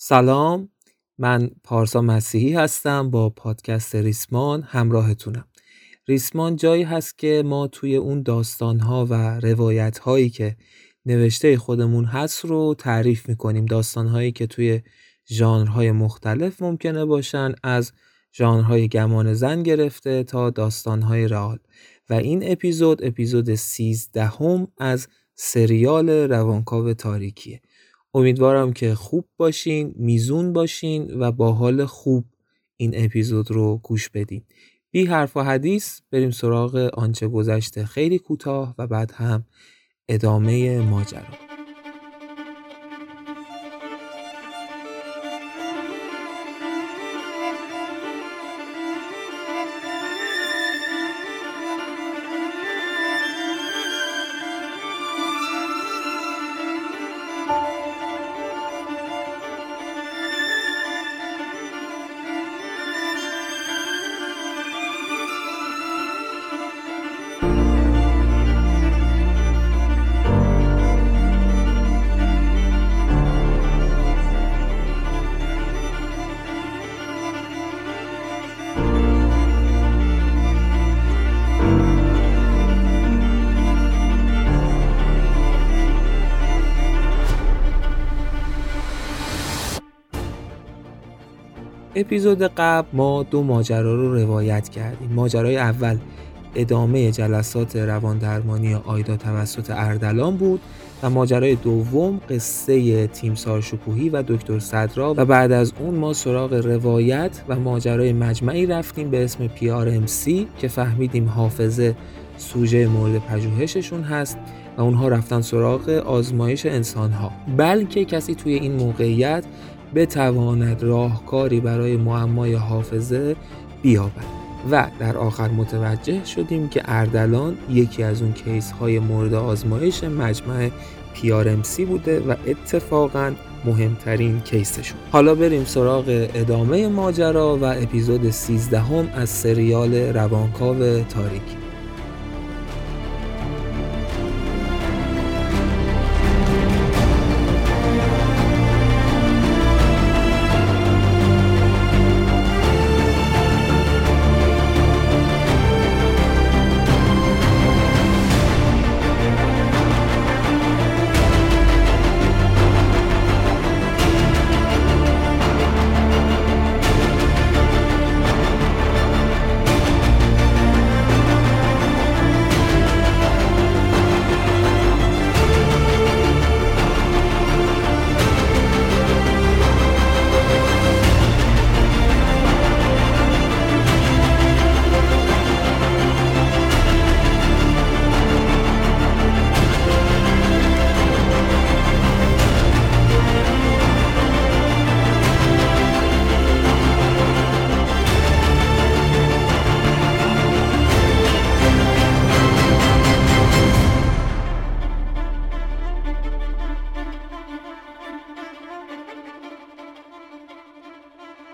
سلام من پارسا مسیحی هستم با پادکست ریسمان همراهتونم. ریسمان جایی هست که ما توی اون داستانها و روایت هایی که نوشته خودمون هست رو تعریف می‌کنیم. داستانهایی که توی ژانرهای مختلف ممکنه باشن از ژانرهای گمان زن گرفته تا داستانهای رئال. و این اپیزود اپیزود 13 هم از سریال روانکاو تاریکیه. امیدوارم که خوب باشین میزون باشین و با حال خوب این اپیزود رو گوش بدین. بی حرف و حدیث بریم سراغ آنچه گذشته خیلی کوتاه و بعد هم ادامه ماجرا. اپیزود قبل ما دو ماجرا رو روایت کردیم. ماجرای اول ادامه جلسات روان درمانی آیدا توسط اردلان بود و ماجرای دوم قصه تیمسار شکوهی و دکتر صدرا و بعد از اون ما سراغ روایت و ماجرای مجمعی رفتیم به اسم PRMC که فهمیدیم حافظه سوژه مورد پژوهششون هست و اونها رفتن سراغ آزمایش انسانها. بلکه کسی توی این موقعیت بتواند راهکاری برای معمای حافظه بیابد. و در آخر متوجه شدیم که اردلان یکی از اون کیس های مورد آزمایش مجمع PRMC بوده و اتفاقا مهمترین کیسشون حالا بریم سراغ ادامه ماجرا و اپیزود 13 هم از سریال روانکاو تاریکی.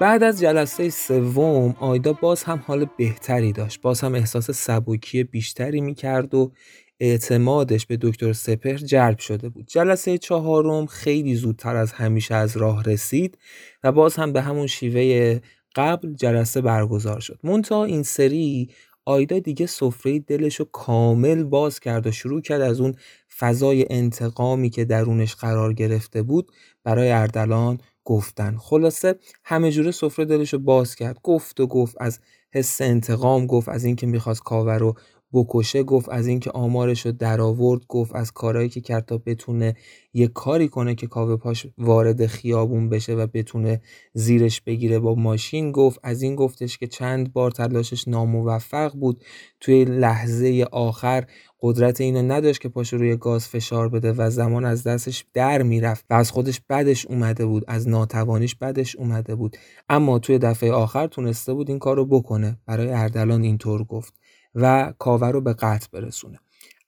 بعد از جلسه سوم آیدا باز هم حال بهتری داشت. باز هم احساس سبکی بیشتری می‌کرد و اعتمادش به دکتر سپر جلب شده بود. جلسه چهارم خیلی زودتر از همیشه از راه رسید و باز هم به همون شیوه قبل جلسه برگزار شد. مونتا این سری آیدا دیگه سفره دلش رو کامل باز کرد و شروع کرد از اون فضای انتقامی که درونش قرار گرفته بود برای اردلان گفتن. خلاصه همه جوره سفره دلش رو باز کرد. گفت و گفت از حس انتقام گفت از اینکه می‌خواست کاوه رو بکشه گفت از اینکه آمارش رو در آورد گفت از کارهایی که کرد تا بتونه یه کاری کنه که کاوه پاش وارد خیابون بشه و بتونه زیرش بگیره با ماشین گفت. از این گفتش که چند بار تلاشش ناموفق بود. توی لحظه آخر قدرت اینو نداشت که پاش روی گاز فشار بده و زمان از دستش در می‌رفت و از خودش بدش اومده بود از ناتوانیش بدش اومده بود. اما توی دفعه آخر تونسته بود این کار رو بکنه برای اردلان اینطور گفت و کاوه رو به قطع برسونه.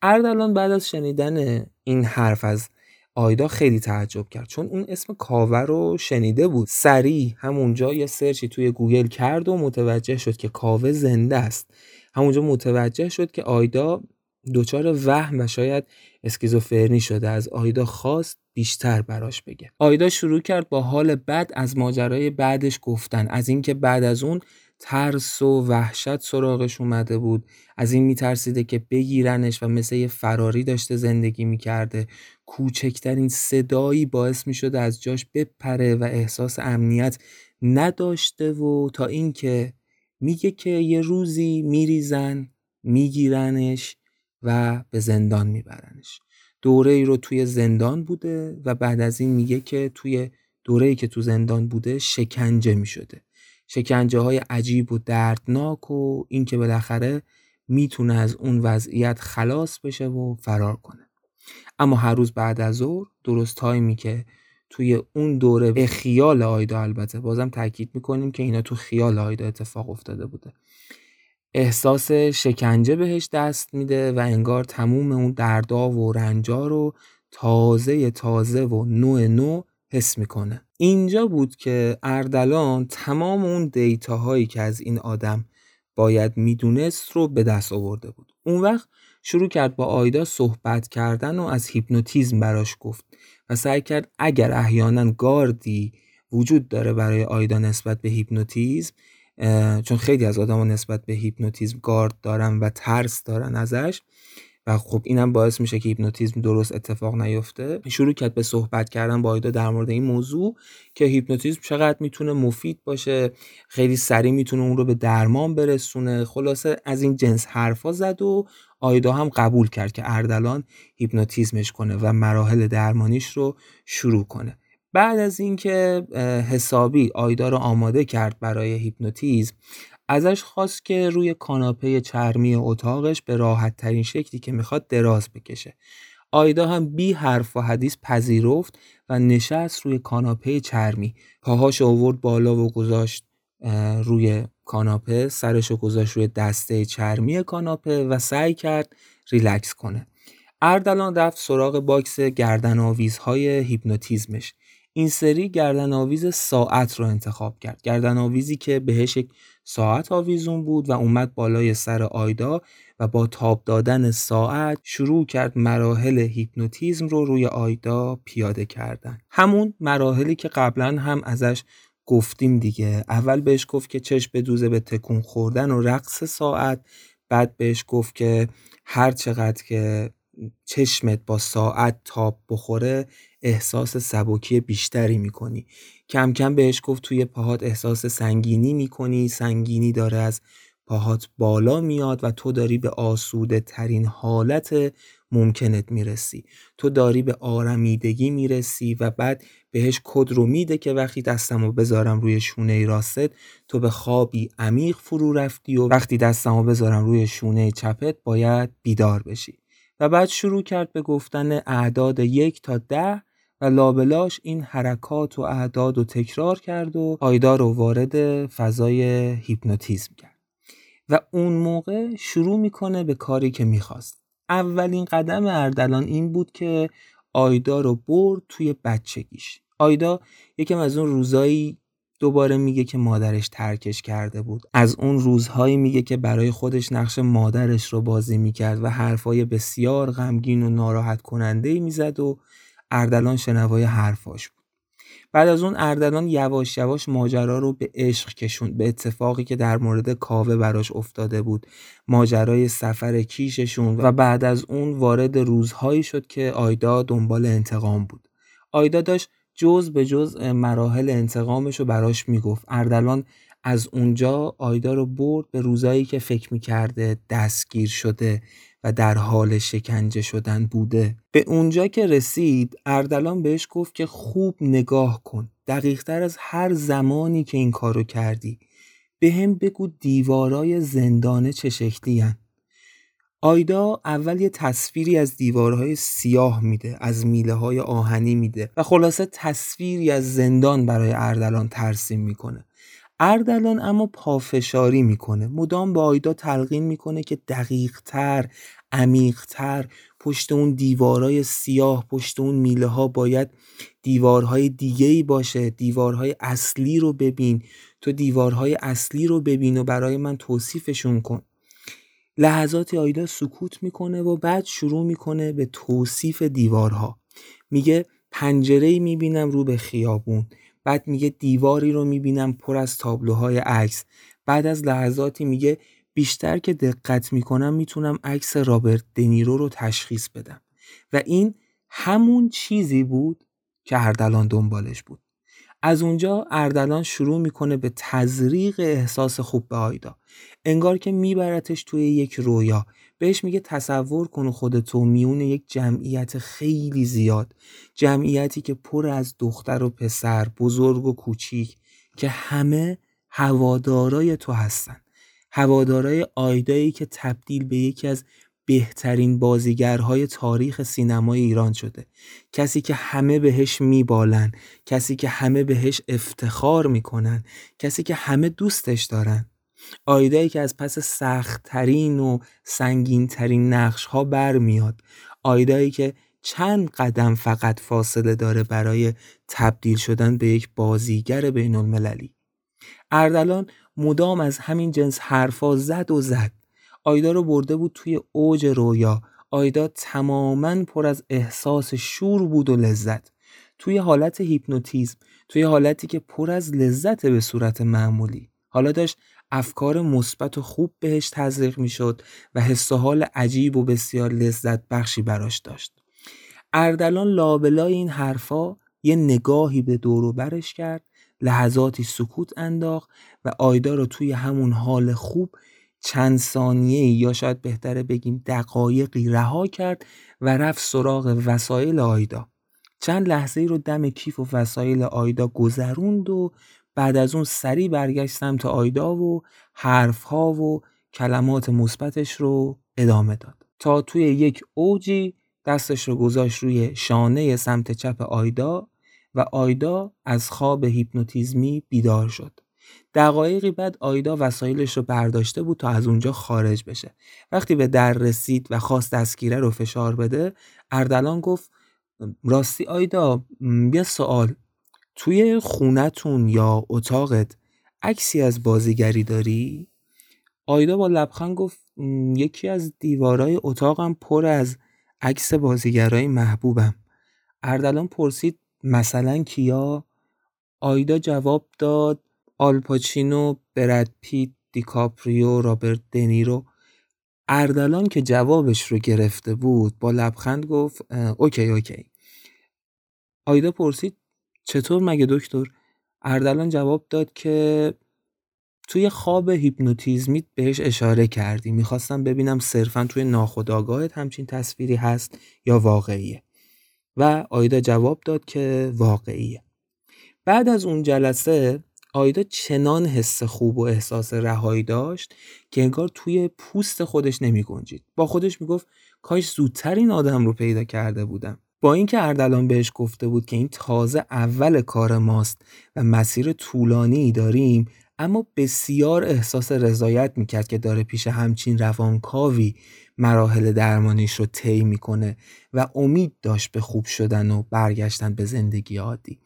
اردلان بعد از شنیدن این حرف از آیدا خیلی تعجب کرد چون اون اسم کاوه رو شنیده بود. سریع همونجا یه سرچی توی گوگل کرد و متوجه شد که کاوه زنده است. همونجا متوجه شد که آیدا دچار وهم و شاید اسکیزوفرنی شده از آیدا خواست بیشتر براش بگه. آیدا شروع کرد با حال بد از ماجرای بعدش گفتن. از اینکه بعد از اون ترس و وحشت سراغش اومده بود. از این میترسیده که بگیرنش و مثل یه فراری داشته زندگی می‌کرده. کوچکترین صدایی باعث می‌شده از جاش بپره و احساس امنیت نداشته و تا اینکه میگه که یه روزی میریزن میگیرنش و به زندان میبرنش. دوره ای رو توی زندان بوده و بعد از این میگه که توی دوره ای که تو زندان بوده شکنجه می‌شده. شکنجه های عجیب و دردناک و اینکه بالاخره می‌تونه از اون وضعیت خلاص بشه و فرار کنه. اما هر روز بعد از ظهر درست تایمی که توی اون دوره به خیال آیدا البته بازم تاکید می‌کنیم که اینا تو خیال آیدا اتفاق افتاده بوده. احساس شکنجه بهش دست میده و انگار تموم اون دردا و رنجا رو تازه تازه و نو نو حس می‌کنه. اینجا بود که اردلان تمام اون data هایی که از این آدم باید می‌دونست رو به دست آورده بود. اون وقت شروع کرد با آیدا صحبت کردن و از هیپنوتیزم براش گفت و سعی کرد اگر احیانا گاردی وجود داره برای آیدا نسبت به هیپنوتیزم چون خیلی از آدما نسبت به هیپنوتیزم گارد دارن و ترس دارن ازش. و خب اینم باعث میشه که هیپنوتیزم درست اتفاق نیفته. شروع کرد به صحبت کردن با آیدا در مورد این موضوع که هیپنوتیزم چقدر می‌تونه مفید باشه خیلی سریع می‌تونه اون رو به درمان برسونه. خلاصه از این جنس حرفا زد و آیدا هم قبول کرد که اردلان هیپنوتیزمش کنه و مراحل درمانیش رو شروع کنه. بعد از اینکه حسابی آیدا رو آماده کرد برای هیپنوتیزم ازش خواست که روی کاناپه چرمی اتاقش به راحت ترین شکلی که می‌خواد دراز بکشه. آیدا هم بی حرف و حدیث پذیرفت و نشست روی کاناپه چرمی. پاهاش آورد بالا و گذاشت روی کاناپه. سرش گذاشت روی دسته چرمی کاناپه و سعی کرد ریلکس کنه. اردلان رفت سراغ box گردن آویزهای هیپنوتیزمش. این سری گردن آویز ساعت رو انتخاب کرد. گردن آویزی که بهش یک ساعت آویزون بود و اومد بالای سر آیدا و با تاب دادن ساعت شروع کرد مراحل هیپنوتیزم رو روی آیدا پیاده کردن. همون مراحلی که قبلا هم ازش گفتیم دیگه. اول بهش گفت که چشم بدوزه به تکون خوردن و رقص ساعت. بعد بهش گفت که هر چقدر که چشمت با ساعت تاب بخوره احساس سبکی بیشتری می‌کنی. کم کم بهش گفت توی پاهات احساس سنگینی می‌کنی سنگینی داره از پاهات بالا میاد و تو داری به آسوده ترین حالت ممکنت می‌رسی. تو داری به آرمیدگی می‌رسی و بعد بهش کد رو میده که وقتی دستمو بذارم روی شونه راست تو به خوابی عمیق فرو رفتی و وقتی دستمو بذارم روی شونه چپت باید بیدار بشی. و بعد شروع کرد به گفتن اعداد یک تا ده و لابلاش این حرکات و اعداد رو تکرار کرد و آیدا رو وارد فضای هیپنوتیزم کرد. و اون موقع شروع می‌کنه به کاری که می‌خواست. اولین قدم اردلان این بود که آیدا رو برد توی بچگیش. آیدا یکم از اون روزایی دوباره میگه که مادرش ترکش کرده بود. از اون روزهایی میگه که برای خودش نقش مادرش رو بازی می‌کرد و حرفای بسیار غمگین و ناراحت کننده می‌زد و اردلان شنوای حرفاش بود. بعد از اون اردلان یواش یواش ماجرا رو به عشق کشوند به اتفاقی که در مورد کاوه براش افتاده بود. ماجرای سفر کیششون و بعد از اون وارد روزهایی شد که آیدا دنبال انتقام بود. آیدا داشت جز به جز مراحل انتقامش رو براش می‌گفت. اردلان از اونجا آیدا رو برد به روزایی که فکر می‌کرده دستگیر شده در حال شکنجه شدن بوده. به اونجا که رسید اردلان بهش گفت که خوب نگاه کن. دقیق تر از هر زمانی که این کارو کردی. به هم بگو دیوارای زندانه چه شکلی. آیدا اول یه تصویری از دیوارهای سیاه میده از میله های آهنی میده و خلاصه تصویری از زندان برای اردلان ترسیم می‌کنه. اردلان اما پافشاری می‌کنه. مدام به آیدا تلقین می‌کنه که دقیق تر عمیق تر پشت اون دیوارهای سیاه پشت اون میله ها باید دیوارهای دیگه ای باشه. دیوارهای اصلی رو ببین. تو دیوارهای اصلی رو ببین و برای من توصیفشون کن. لحظاتی آیدا سکوت می‌کنه و بعد شروع می‌کنه به توصیف دیوارها. میگه پنجره می‌بینم رو به خیابون. بعد میگه دیواری رو می‌بینم پر از تابلوهای عکس. بعد از لحظاتی میگه بیشتر که دقت می‌کنم می‌تونم عکس رابرت دنیرو رو تشخیص بدم. و این همون چیزی بود که اردلان دنبالش بود. از اونجا اردلان شروع می‌کنه به تزریق احساس خوب به آیدا. انگار که میبرتش توی یک رویا. بهش میگه تصور کن خودتو میون یک جمعیت خیلی زیاد. جمعیتی که پر از دختر و پسر بزرگ و کوچیک که همه هوادارای تو هستن. هوادارای آیدایی که تبدیل به یکی از بهترین بازیگرهای تاریخ سینمای ایران شده. کسی که همه بهش میبالن کسی که همه بهش افتخار می‌کنن کسی که همه دوستش دارن. آیدایی که از پس سختترین و سنگینترین نقش ها برمیاد. آیدایی که چند قدم فقط فاصله داره برای تبدیل شدن به یک بازیگر بین المللی اردلان مدام از همین جنس حرفا زد و زد. آیدا رو برده بود توی اوج رویا. آیدا تماما پر از احساس شور بود و لذت. توی حالت هیپنوتیزم توی حالتی که پر از لذت به صورت معمولی. حالا داشت افکار مثبت و خوب بهش تزریق می‌شد و حس و حال عجیب و بسیار لذت بخشی براش داشت. اردلان لابلای این حرفا یه نگاهی به دور و برش کرد لحظاتی سکوت انداخت و آیدا رو توی همون حال خوب چند ثانیه یا شاید بهتره بگیم دقایقی رها کرد و رفت سراغ وسایل آیدا. چند لحظه رو دم کیف و وسایل آیدا گذروند و بعد از اون سریع برگشت سمت آیدا و حرفها و کلمات مثبتش رو ادامه داد. تا توی یک اوجی دستش رو گذاشت روی شانه سمت چپ آیدا و آیدا از خواب هیپنوتیزمی بیدار شد. دقایقی بعد آیدا وسایلش رو برداشته بود تا از اونجا خارج بشه. وقتی به در رسید و خواست دستگیره رو فشار بده اردلان گفت راستی آیدا یه سوال. توی خونتون یا اتاقت عکسی از بازیگری داری؟ آیدا با لبخند گفت یکی از دیوارای اتاقم پر از عکس بازیگرای محبوبم. اردلان پرسید مثلا کیا؟ آیدا جواب داد آلپاچینو، برد پیت، دیکاپریو، رابرت دنیرو. اردلان که جوابش رو گرفته بود با لبخند گفت okay okay. آیدا پرسید چطور مگه دکتر؟ اردلان جواب داد که توی خواب هیپنوتیزمیت بهش اشاره کردی. می‌خواستم ببینم صرفا توی ناخودآگاهت همچین تصویری هست یا واقعیه. و آیدا جواب داد که واقعیه بعد از اون جلسه آیدا چنان حس خوب و احساس رهایی داشت که انگار توی پوست خودش نمی گنجید. با خودش می‌گفت کاش زودتر این آدم رو پیدا کرده بودم. با اینکه اردلان بهش گفته بود که این تازه اول کار ماست و مسیر طولانی داریم اما بسیار احساس رضایت می‌کرد که داره پیش همچین روانکاوی مراحل درمانیش رو طی می‌کنه و امید داشت به خوب شدن و برگشتن به زندگی عادی.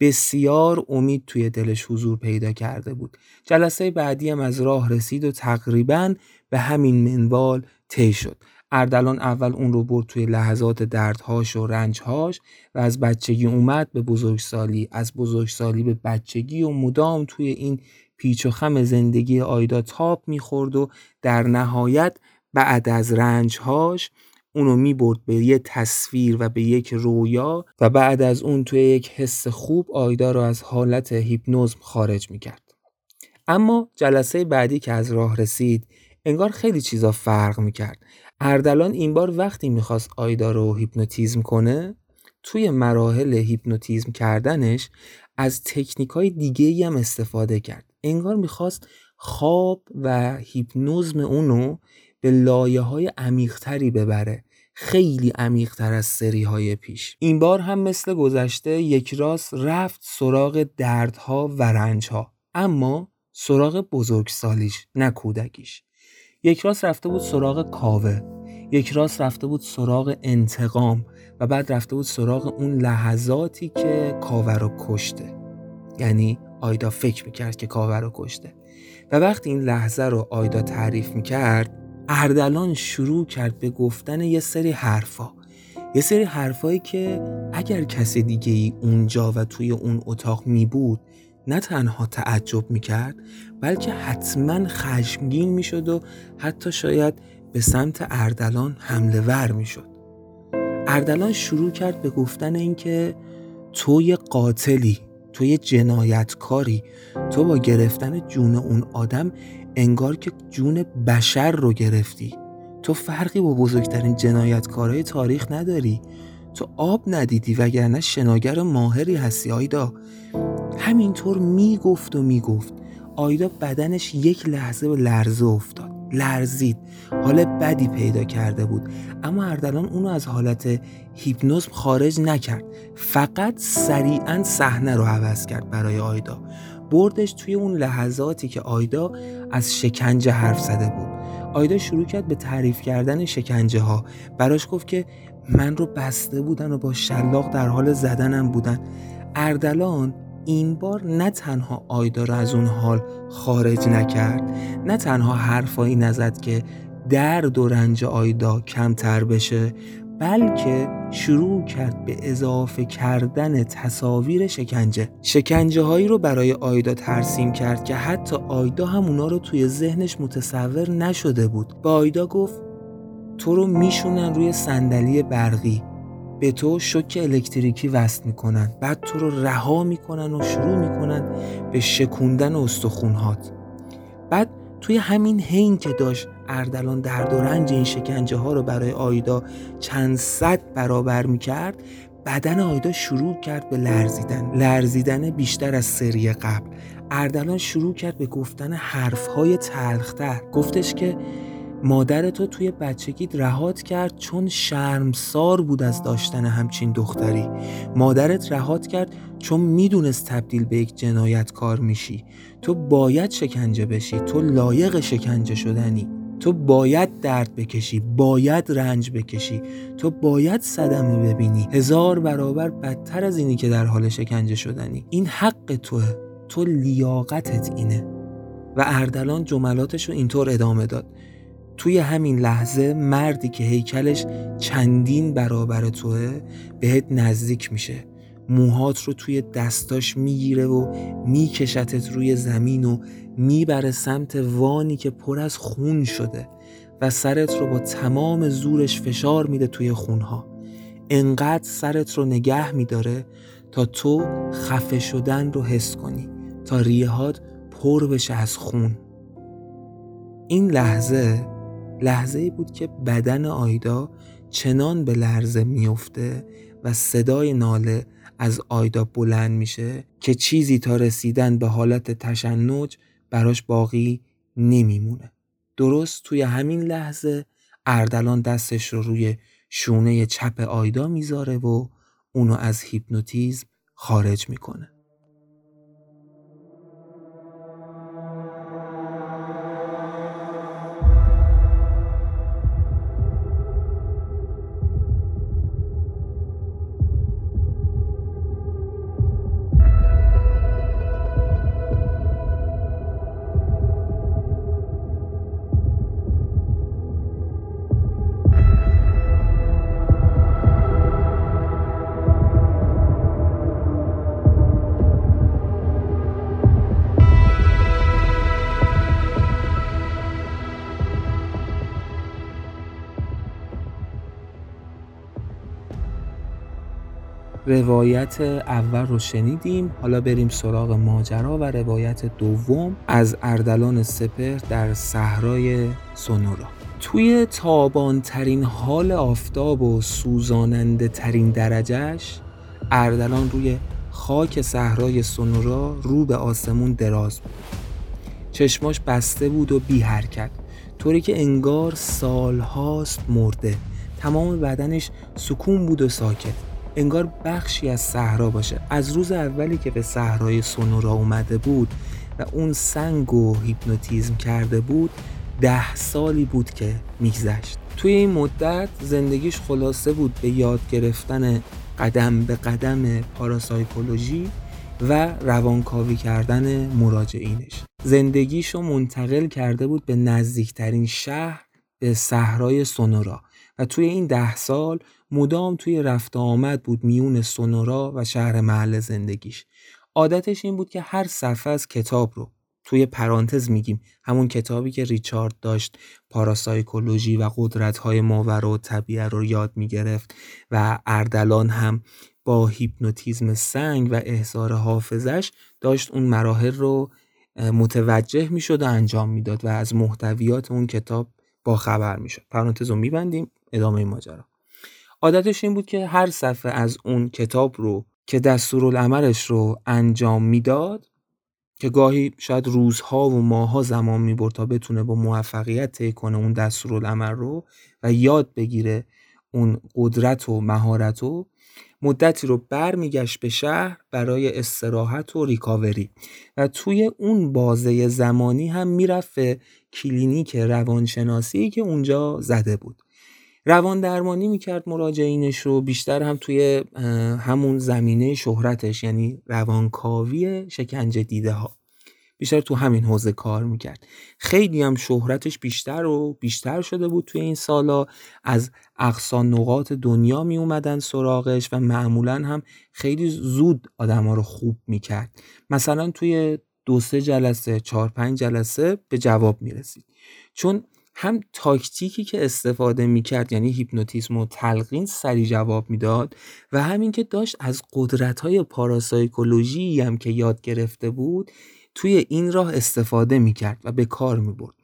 بسیار امید توی دلش حضور پیدا کرده بود. جلسه بعدی هم از راه رسید و تقریبا به همین منوال طی شد. اردلان اول اون رو برد توی لحظات دردهاش و رنجهاش و از بچگی اومد به بزرگسالی از بزرگسالی به بچگی و مدام توی این پیچ و خم زندگی آیدا تاپ می‌خورد و در نهایت بعد از رنجهاش اونو می‌برد به یه تصویر و به یک رویا و بعد از اون توی یک حس خوب آیدا رو از حالت هیپنوزم خارج می‌کرد. اما جلسه بعدی که از راه رسید انگار خیلی چیزا فرق می‌کرد. اردلان این بار وقتی می‌خواست آیدا رو هیپنوتیزم کنه توی مراحل هیپنوتیزم کردنش از تکنیک های دیگه هم استفاده کرد. انگار می‌خواست خواب و هیپنوزم اونو به لایه های عمیقتری ببره. خیلی عمیقتر از سری های پیش. این بار هم مثل گذشته یک راست رفت سراغ دردها و رنجها. اما سراغ بزرگسالیش نه کودکیش. یک راست رفته بود سراغ کاوه. یک راست رفته بود سراغ انتقام. و بعد رفته بود سراغ اون لحظاتی که کاوه رو کشته. یعنی آیدا فکر می‌کرد که کاوه رو کشته. و وقتی این لحظه رو آیدا تعریف می‌کرد اردلان شروع کرد به گفتن یه سری حرفا. یه سری حرفایی که اگر کسی دیگه ای اونجا و توی اون اتاق می بود نه تنها تعجب می کرد بلکه حتما خشمگین می شد و حتی شاید به سمت اردلان حمله ور می شد اردلان شروع کرد به گفتن اینکه تو یه قاتلی تو یه جنایتکاری تو با گرفتن جون اون آدم انگار که جون بشر رو گرفتی. تو فرقی با بزرگترین جنایتکارهای تاریخ نداری. تو آب ندیدی وگرنه شناگر ماهری هستی آیدا. همینطور می‌گفت و می‌گفت. آیدا بدنش یک لحظه به لرزه افتاد. لرزید. حال بدی پیدا کرده بود. اما اردلان اونو از حالت هیپنوزم خارج نکرد. فقط سریعا صحنه رو عوض کرد برای آیدا. بردش توی اون لحظاتی که آیدا از شکنجه حرف زده بود. آیدا شروع کرد به تعریف کردن شکنجه ها براش گفت که من رو بسته بودن و با شلاق در حال زدنم بودن. اردلان این بار نه تنها آیدا رو از اون حال خارج نکرد نه تنها حرفایی نزد که درد و رنج آیدا کمتر بشه بلکه شروع کرد به اضافه کردن تصاویر شکنجه. شکنجه هایی رو برای آیدا ترسیم کرد که حتی آیدا هم اونا رو توی ذهنش متصور نشده بود. با آیدا گفت تو رو میشونن روی صندلی برقی. به تو شوک الکتریکی وصل می‌کنن. بعد تو رو رها می‌کنن و شروع می‌کنن به شکوندن استخونهات. بعد توی همین هین که داشت اردلان درد و رنج این شکنجه ها رو برای آیدا چند صد برابر می‌کرد بدن آیدا شروع کرد به لرزیدن. لرزیدن بیشتر از سری قبل. اردلان شروع کرد به گفتن حرفهای تلختر گفتش که مادر تو توی بچگیت رهات کرد چون شرمسار بود از داشتن همچین دختری. مادرت رهات کرد چون می‌دونست تبدیل به یک جنایتکار میشی. تو باید شکنجه بشی تو لایق شکنجه شدنی. تو باید درد بکشی باید رنج بکشی. تو باید صدمه ببینی. هزار برابر بدتر از اینی که در حال شکنجه شدنی. این حق توه. تو لیاقتت اینه. و اردلان جملاتش رو اینطور ادامه داد. توی همین لحظه مردی که هیکلش چندین برابر توه بهت نزدیک میشه. موهات رو توی دستاش می‌گیره و میکشتت روی زمین و می‌بره سمت وانی که پر از خون شده و سرت رو با تمام زورش فشار میده توی خونها. انقدر سرت رو نگه میداره تا تو خفه شدن رو حس کنی تا ریهات پر بشه از خون. این لحظه لحظه بود که بدن آیدا چنان به لرزه میفته و صدای ناله از آیدا بلند میشه که چیزی تا رسیدن به حالت تشنج براش باقی نمیمونه. درست توی همین لحظه اردلان دستش رو روی شونه چپ آیدا می‌ذاره و اونو از هیپنوتیزم خارج می‌کنه. روایت اول رو شنیدیم. حالا بریم سراغ ماجرا و روایت دوم از اردلان سپر در صحرای سونورا. توی تابان ترین حال آفتاب و سوزاننده ترین درجهش اردلان روی خاک صحرای سونورا رو به آسمون دراز بود. چشماش بسته بود و بی حرکت طوری که انگار سالهاست مرده. تمام بدنش سکون بود و ساکت. انگار بخشی از صحرا باشه. از روز اولی که به صحرای سونورا اومده بود و اون سنگ و هیپنوتیزم کرده بود ده سالی بود که میگذشت. توی این مدت زندگیش خلاصه بود به یاد گرفتن قدم به قدم پاراسایکولوژی و روانکاوی کردن مراجعینش. زندگیشو منتقل کرده بود به نزدیکترین شهر به صحرای سونورا. و توی این ده سال مدام توی رفت آمد بود میون سونورا و شهر محل زندگیش. عادتش این بود که هر صفحه از کتاب رو توی پرانتز میگیم. همون کتابی که ریچارد داشت پاراسایکولوژی و قدرت‌های ماورا و طبیعه رو یاد می‌گرفت و اردلان هم با هیپنوتیزم سنگ و احضار حافظش داشت اون مراحل رو متوجه می‌شد و انجام می‌داد و از محتویات اون کتاب با خبر می‌شد. پرانتز رو میبندیم. ادامه ماجرا. عادتش این بود که هر صفحه از اون کتاب رو که دستورالعملش رو انجام می‌داد که گاهی شاید روزها و ماها زمان می‌برد تا بتونه با موفقیت طی کنه اون دستورالعمل رو و یاد بگیره اون قدرت و مهارت رو مدتی رو برمیگشت به شهر برای استراحت و ریکاوری. و توی اون بازه زمانی هم می‌رفت کلینیک روانشناسی که اونجا زده بود. روان درمانی می‌کرد مراجعینش رو بیشتر هم توی همون زمینه شهرتش یعنی روانکاوی شکنجه دیده ها بیشتر تو همین حوزه کار می‌کرد. خیلی هم شهرتش بیشتر و بیشتر شده بود توی این سالا. از اقصا نقاط دنیا می اومدن سراغش و معمولا هم خیلی زود آدم ها رو خوب می‌کرد. مثلا توی دو سه جلسه چهار پنج جلسه به جواب می‌رسید. چون هم تاکتیکی که استفاده می‌کرد یعنی هیپنوتیزم و تلقین سری جواب می‌داد و همین که داشت از قدرت های پاراسایکولوژی هم که یاد گرفته بود توی این راه استفاده می‌کرد و به کار می‌برد.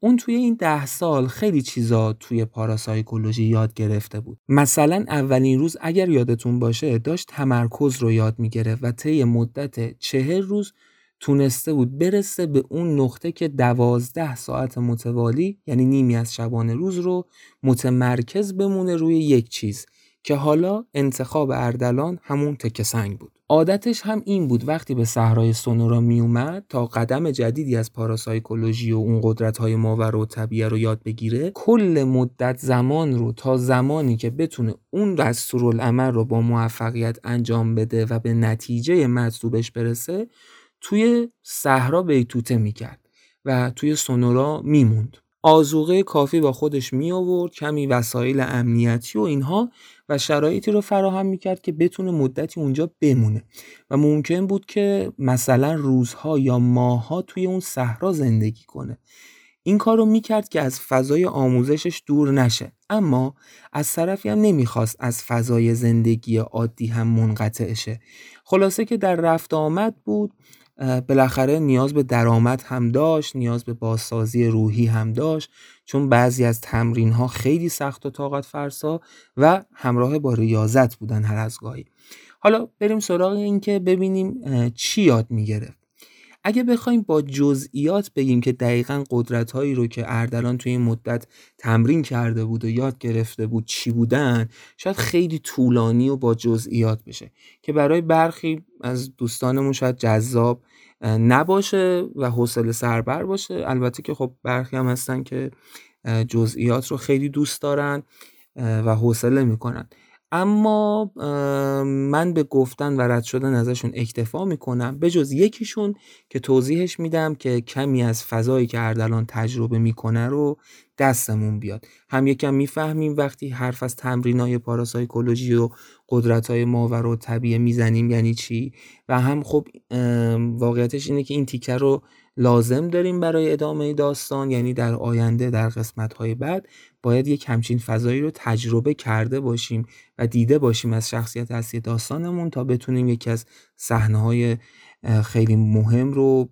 اون توی این ده سال خیلی چیزا توی پاراسایکولوژی یاد گرفته بود. مثلا اولین روز اگر یادتون باشه داشت تمرکز رو یاد می‌گرفت و طی مدت چهر روز تونسته بود برسه به اون نقطه که دوازده ساعت متوالی یعنی نیمی از شبانه روز رو متمرکز بمونه روی یک چیز که حالا انتخاب اردلان همون تکه سنگ بود. عادتش هم این بود وقتی به صحرای سونورا می اومد تا قدم جدیدی از پاراسایکولوژی و اون قدرت های ماور و طبیعه رو یاد بگیره کل مدت زمان رو تا زمانی که بتونه اون دستورالعمل رو با موفقیت انجام بده و به نتیجه مطلوبش برسه توی صحرا بیتوته می‌کرد و توی سونورا میموند. آزوقه کافی با خودش می آورد کمی وسایل امنیتی و اینها و شرایطی رو فراهم می‌کرد که بتونه مدتی اونجا بمونه. و ممکن بود که مثلا روزها یا ماهها توی اون صحرا زندگی کنه. این کار رو می‌کرد که از فضای آموزشش دور نشه. اما از طرفی هم نمی‌خواست از فضای زندگی عادی هم منقطع شه خلاصه که در رفت آمد بود بالاخره نیاز به درآمد هم داشت نیاز به بازسازی روحی هم داشت چون بعضی از تمرین ها خیلی سخت و طاقت فرسا و همراه با ریاضت بودن هر از گاهی. حالا بریم سراغ این که ببینیم چی یاد می‌گرفت. اگه بخوایم با جزئیات بگیم که دقیقا قدرت هایی رو که اردلان توی این مدت تمرین کرده بود و یاد گرفته بود چی بودن شاید خیلی طولانی و با جزئیات بشه. که برای برخی از دوستانمون شاید جذاب نباشه و حوصله سربر باشه. البته که خب برخی هم هستن که جزئیات رو خیلی دوست دارن و حوصله می‌کنن. اما من به گفتن و رد شدن ازشون اکتفا می‌کنم به جز یکیشون که توضیحش میدم که کمی از فضایی که اردلان تجربه می‌کنه رو دستمون بیاد. هم یکم می‌فهمیم وقتی حرف از تمرین های پاراسایکولوژی و قدرت های ماور و طبیعه می‌زنیم یعنی چی؟ و هم خب واقعیتش اینه که این تیکه رو لازم داریم برای ادامه داستان یعنی در آینده در قسمت های بعد باید یک همچین فضایی رو تجربه کرده باشیم و دیده باشیم از شخصیت اصلی داستانمون تا بتونیم یکی از صحنه های خیلی مهم رو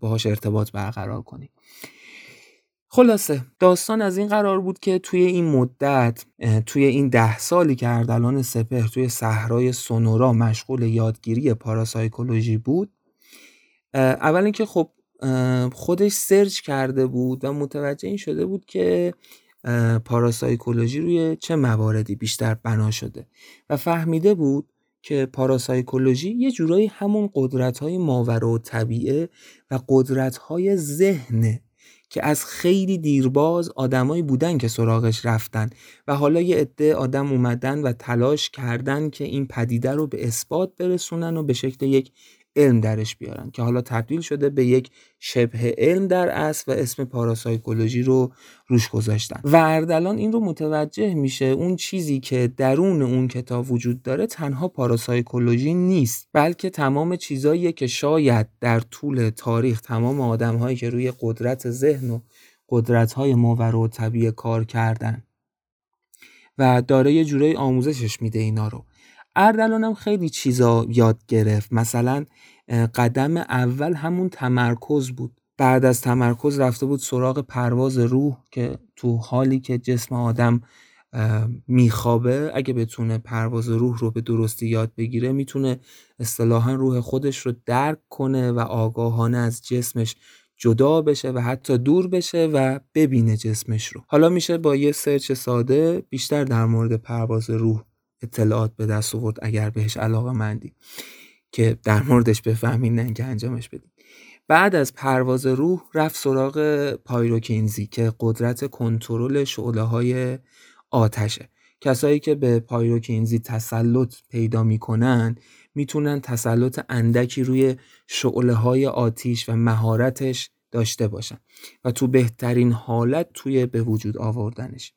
باهاش ارتباط برقرار کنیم. خلاصه داستان از این قرار بود که توی این مدت توی این ده سالی که اردلان سپهر توی صحرای سونورا مشغول یادگیری پاراسایکولوژی بود اول اینکه خب خودش سرچ کرده بود و متوجه این شده بود که پاراسایکولوژی روی چه مواردی بیشتر بنا شده و فهمیده بود که پاراسایکولوژی یه جورایی همون قدرت های ماور و طبیعه و قدرت های ذهنه که از خیلی دیرباز آدمایی بودن که سراغش رفتن و حالا یه عده آدم اومدن و تلاش کردن که این پدیده رو به اثبات برسونن و به شکل یک علم درش بیارن که حالا تبدیل شده به یک شبه علم در اصل و اسم پاراسایکولوژی رو روش گذاشتن. و اردلان این رو متوجه میشه اون چیزی که درون اون کتاب وجود داره تنها پاراسایکولوژی نیست بلکه تمام چیزاییه که شاید در طول تاریخ تمام آدمهایی که روی قدرت ذهن و قدرت های ماورا و طبیعه کار کردن. و داره یه جورایی آموزشش میده اینا رو. اردلان هم خیلی چیزا یاد گرفت. مثلا قدم اول همون تمرکز بود. بعد از تمرکز رفته بود سراغ پرواز روح که تو حالی که جسم آدم میخوابه اگه بتونه پرواز روح رو به درستی یاد بگیره می‌تونه اصطلاحا روح خودش رو درک کنه و آگاهانه از جسمش جدا بشه و حتی دور بشه و ببینه جسمش رو. حالا میشه با یه سرچ ساده بیشتر در مورد پرواز روح اطلاعات به دست آورد اگر بهش علاقه مندی که در موردش بفهمین نه که انجامش بدین. بعد از پرواز روح رفت سراغ پایروکینزی که قدرت کنترل شعله های آتشه. کسایی که به پایروکینزی تسلط پیدا می‌کنن می‌تونن تسلط اندکی روی شعله های آتیش و مهارتش داشته باشن و تو بهترین حالت توی به وجود آوردنش.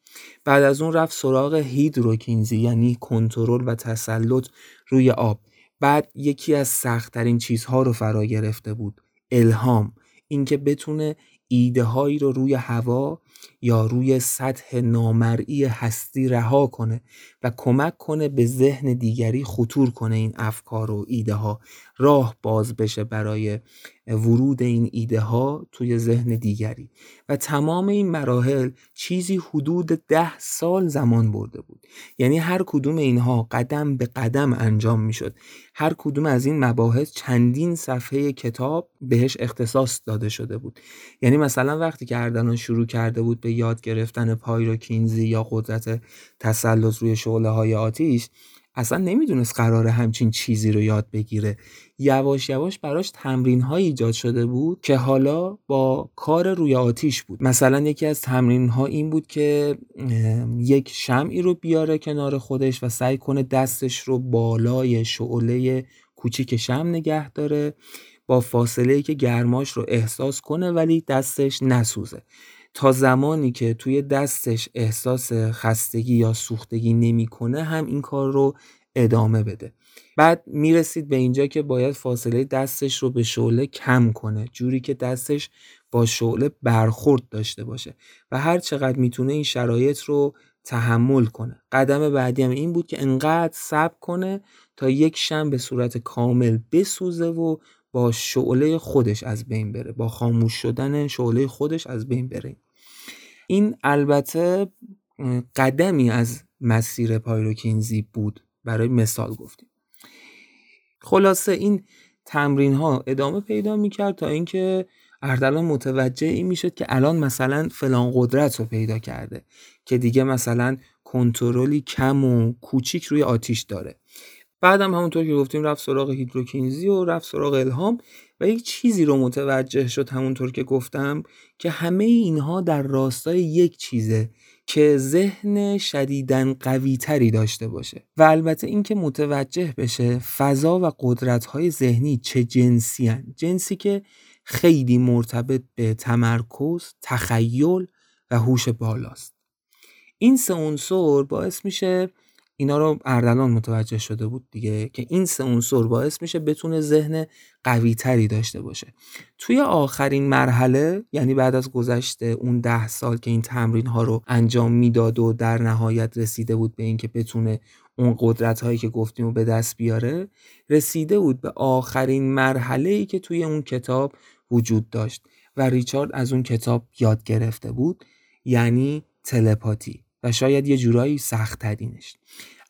بعد از اون رفت سراغ هیدروکینزی یعنی کنترل و تسلط روی آب. بعد یکی از سختترین چیزها رو فرا گرفته بود الهام. اینکه بتونه ایده هایی رو روی هوا یا روی سطح نامرئی هستی رها کنه. و کمک کنه به ذهن دیگری خطور کنه این افکار و ایده ها راه باز بشه برای ورود این ایده ها توی ذهن دیگری. و تمام این مراحل چیزی حدود ده سال زمان برده بود. یعنی هر کدوم اینها قدم به قدم انجام می‌شد. هر کدوم از این مباحث چندین صفحه کتاب بهش اختصاص داده شده بود. یعنی مثلا وقتی که اردنان شروع کرده بود به یاد گرفتن پایروکینزی یا قدرت تسلط روی شعله های آتیش اصلا نمی‌دونست قراره همچین چیزی رو یاد بگیره. یواش یواش براش تمرین های ایجاد شده بود که حالا با کار روی آتیش بود. مثلا یکی از تمرین ها این بود که یک شمعی رو بیاره کنار خودش و سعی کنه دستش رو بالای شعله کوچیک شم نگه داره با فاصله که گرماش رو احساس کنه ولی دستش نسوزه. تا زمانی که توی دستش احساس خستگی یا سوختگی نمی‌کنه هم این کار رو ادامه بده. بعد می‌رسید به اینجا که باید فاصله دستش رو به شعله کم کنه جوری که دستش با شعله برخورد داشته باشه و هر چقدر می‌تونه این شرایط رو تحمل کنه. قدم بعدی هم این بود که انقدر صبر کنه تا یک شم به صورت کامل بسوزه و با شعله خودش از بین بره با خاموش شدن شعله خودش از بین بره. این البته قدمی از مسیر پایروکینزی بود برای مثال گفتیم. خلاصه این تمرین ها ادامه پیدا می‌کرد تا اینکه اردلان متوجه این می‌شد که الان مثلا فلان قدرت رو پیدا کرده که دیگه مثلا کنترلی کم و کوچیک روی آتیش داره. بعدم همونطور که گفتیم رفت سراغ هیدروکینزی و رفت سراغ الهام. و یک چیزی رو متوجه شد همونطور که گفتم که همه اینها در راستای یک چیزه که ذهن شدیدن قوی تری داشته باشه و البته اینکه متوجه بشه فضا و قدرت های ذهنی چه جنسی هن. جنسی که خیلی مرتبط به تمرکز، تخیل و هوش بالاست این سه عنصر باعث میشه اینا رو اردلان متوجه شده بود دیگه که این سه عنصر باعث میشه بتونه ذهن قوی تری داشته باشه. توی آخرین مرحله یعنی بعد از گذشته اون ده سال که این تمرین ها رو انجام می‌داد و در نهایت رسیده بود به اینکه بتونه اون قدرت هایی که گفتیم رو به دست بیاره رسیده بود به آخرین مرحله ای که توی اون کتاب وجود داشت و ریچارد از اون کتاب یاد گرفته بود یعنی تلپاتی. و شاید یه جورایی سخت ترینش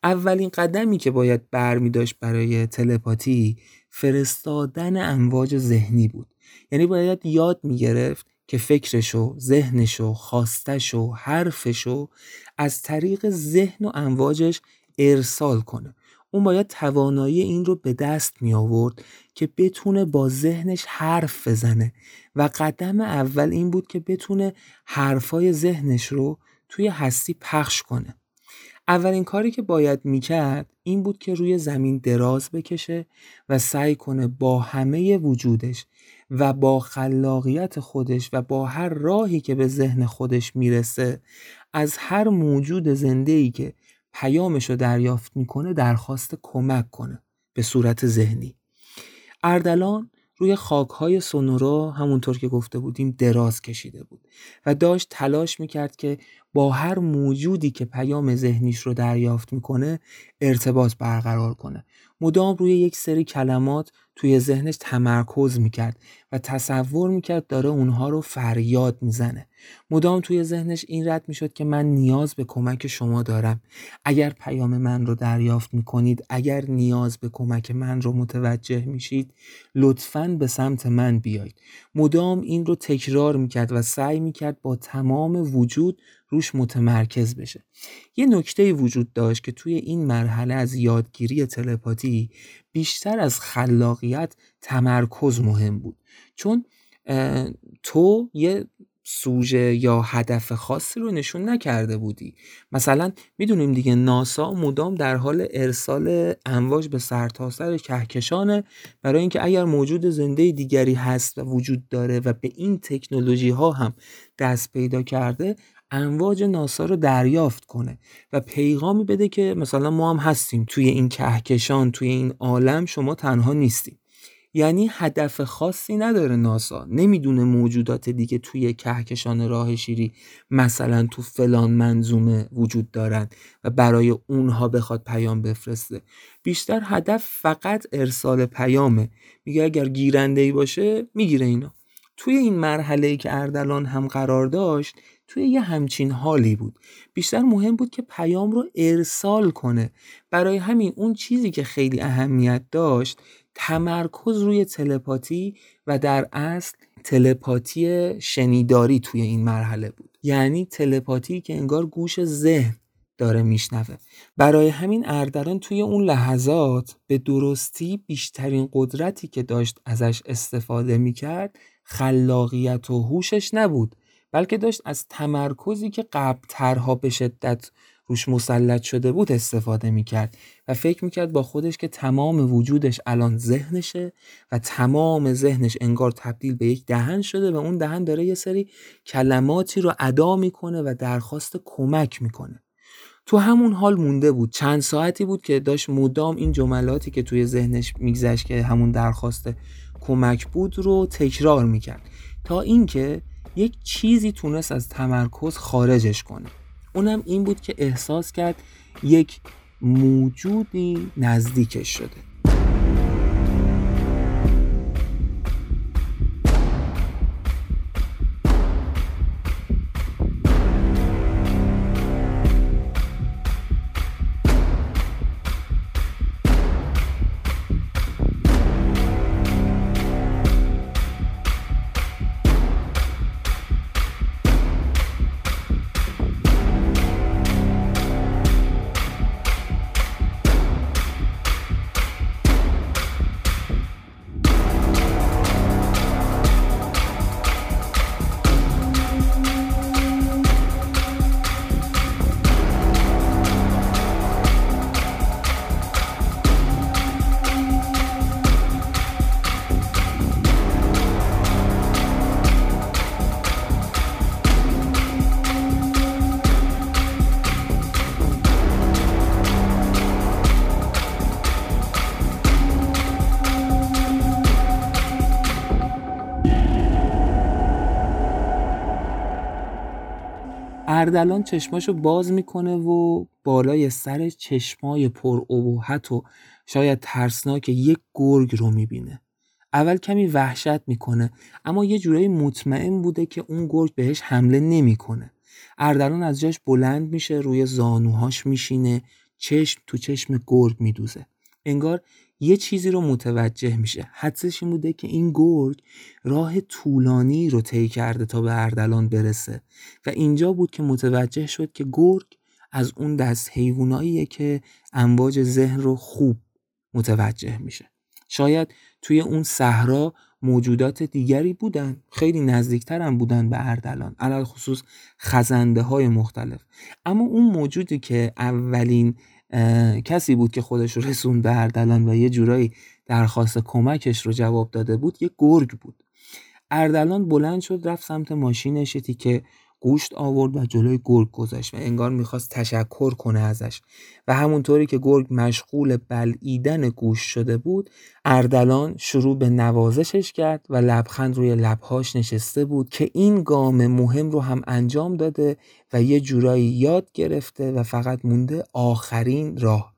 اولین قدمی که باید برمی داشت برای تلپاتی فرستادن امواج ذهنی بود. یعنی باید یاد می گرفت که فکرشو، ذهنشو، خواستشو، حرفشو از طریق ذهن و امواجش ارسال کنه. اون باید توانایی این رو به دست می آورد که بتونه با ذهنش حرف بزنه. و قدم اول این بود که بتونه حرفای ذهنش رو توی هستی پخش کنه. اولین کاری که باید می‌کرد این بود که روی زمین دراز بکشه و سعی کنه با همه وجودش و با خلاقیت خودش و با هر راهی که به ذهن خودش می‌رسه از هر موجود زنده ای که پیامش رو دریافت می‌کنه درخواست کمک کنه به صورت ذهنی. اردلان روی خاکهای سونورا همونطور که گفته بودیم دراز کشیده بود و داشت تلاش می‌کرد که با هر موجودی که پیام ذهنیش رو دریافت می‌کنه ارتباط برقرار کنه. مدام روی یک سری کلمات توی ذهنش تمرکز می‌کرد و تصور می‌کرد داره اونها رو فریاد می‌زنه. مدام توی ذهنش این رد می‌شد که من نیاز به کمک شما دارم. اگر پیام من رو دریافت می‌کنید اگر نیاز به کمک من رو متوجه میشید لطفا به سمت من بیایید. مدام این رو تکرار می‌کرد و سعی می‌کرد با تمام وجود روش متمرکز بشه. یه نکته وجود داشت که توی این مرحله از یادگیری تلپاتی بیشتر از خلاقیت تمرکز مهم بود. چون تو یه سوژه یا هدف خاصی رو نشون نکرده بودی. مثلا می‌دونیم دیگه ناسا مدام در حال ارسال امواج به سرتاسر سر کهکشانه برای اینکه اگر موجود زنده دیگری هست و وجود داره و به این تکنولوژی ها هم دست پیدا کرده امواج ناسا رو دریافت کنه و پیغامی بده که مثلا ما هم هستیم توی این کهکشان توی این عالم شما تنها نیستیم. یعنی هدف خاصی نداره ناسا. نمی‌دونه موجودات دیگه توی کهکشان راه شیری مثلا تو فلان منظومه وجود دارن و برای اونها بخواد پیام بفرسته. بیشتر هدف فقط ارسال پیامه. میگه اگر گیرنده ای باشه می‌گیره اینا. توی این مرحله که اردلان هم قرار داشت توی یه همچین حالی بود. بیشتر مهم بود که پیام رو ارسال کنه. برای همین اون چیزی که خیلی اهمیت داشت تمرکز روی تلپاتی و در اصل تلپاتی شنیداری توی این مرحله بود. یعنی تلپاتی که انگار گوش ذهن داره میشنوه. برای همین اردلان توی اون لحظات به درستی بیشترین قدرتی که داشت ازش استفاده می‌کرد خلاقیت و هوشش نبود. بلکه داشت از تمرکزی که قبلترها به شدت روش مسلط شده بود استفاده می‌کرد و فکر می‌کرد با خودش که تمام وجودش الان ذهنشه و تمام ذهنش انگار تبدیل به یک دهن شده و اون دهن داره یه سری کلماتی رو ادا می‌کنه و درخواست کمک می‌کنه. تو همون حال مونده بود. چند ساعتی بود که داشت مدام این جملاتی که توی ذهنش میگذشت که همون درخواست کمک بود رو تکرار می‌کرد. تا اینکه یک چیزی تونست از تمرکز خارجش کنه. اونم این بود که احساس کرد یک موجودی نزدیکش شده. اردلان چشماشو باز می‌کنه و بالای سر چشمای پر ابهت و شاید ترسناک یک گرگ رو می‌بینه. اول کمی وحشت می‌کنه اما یه جورایی مطمئن بوده که اون گرگ بهش حمله نمی‌کنه. اردلان از جاش بلند میشه روی زانوهاش میشینه چشم تو چشم گرگ میدوزه. انگار یه چیزی رو متوجه میشه. حدسش این بوده که این گرگ راه طولانی رو طی کرده تا به اردلان برسه. و اینجا بود که متوجه شد که گرگ از اون دست حیواناییه که امواج ذهن رو خوب متوجه میشه. شاید توی اون صحرا موجودات دیگری بودن خیلی نزدیکتر هم بودن به اردلان علال خصوص خزنده های مختلف. اما اون موجودی که اولین کسی بود که خودش رو رسون به اردلان و یه جورایی درخواست کمکش رو جواب داده بود یه گرگ بود. اردلان بلند شد رفت سمت ماشینش که گوشت آورد و جلوی گرگ گذاشت و انگار می‌خواست تشکر کنه ازش. و همونطوری که گرگ مشغول بلعیدن گوشت شده بود اردلان شروع به نوازشش کرد و لبخند روی لبهاش نشسته بود که این گام مهم رو هم انجام داده و یه جورایی یاد گرفته و فقط مونده آخرین راه.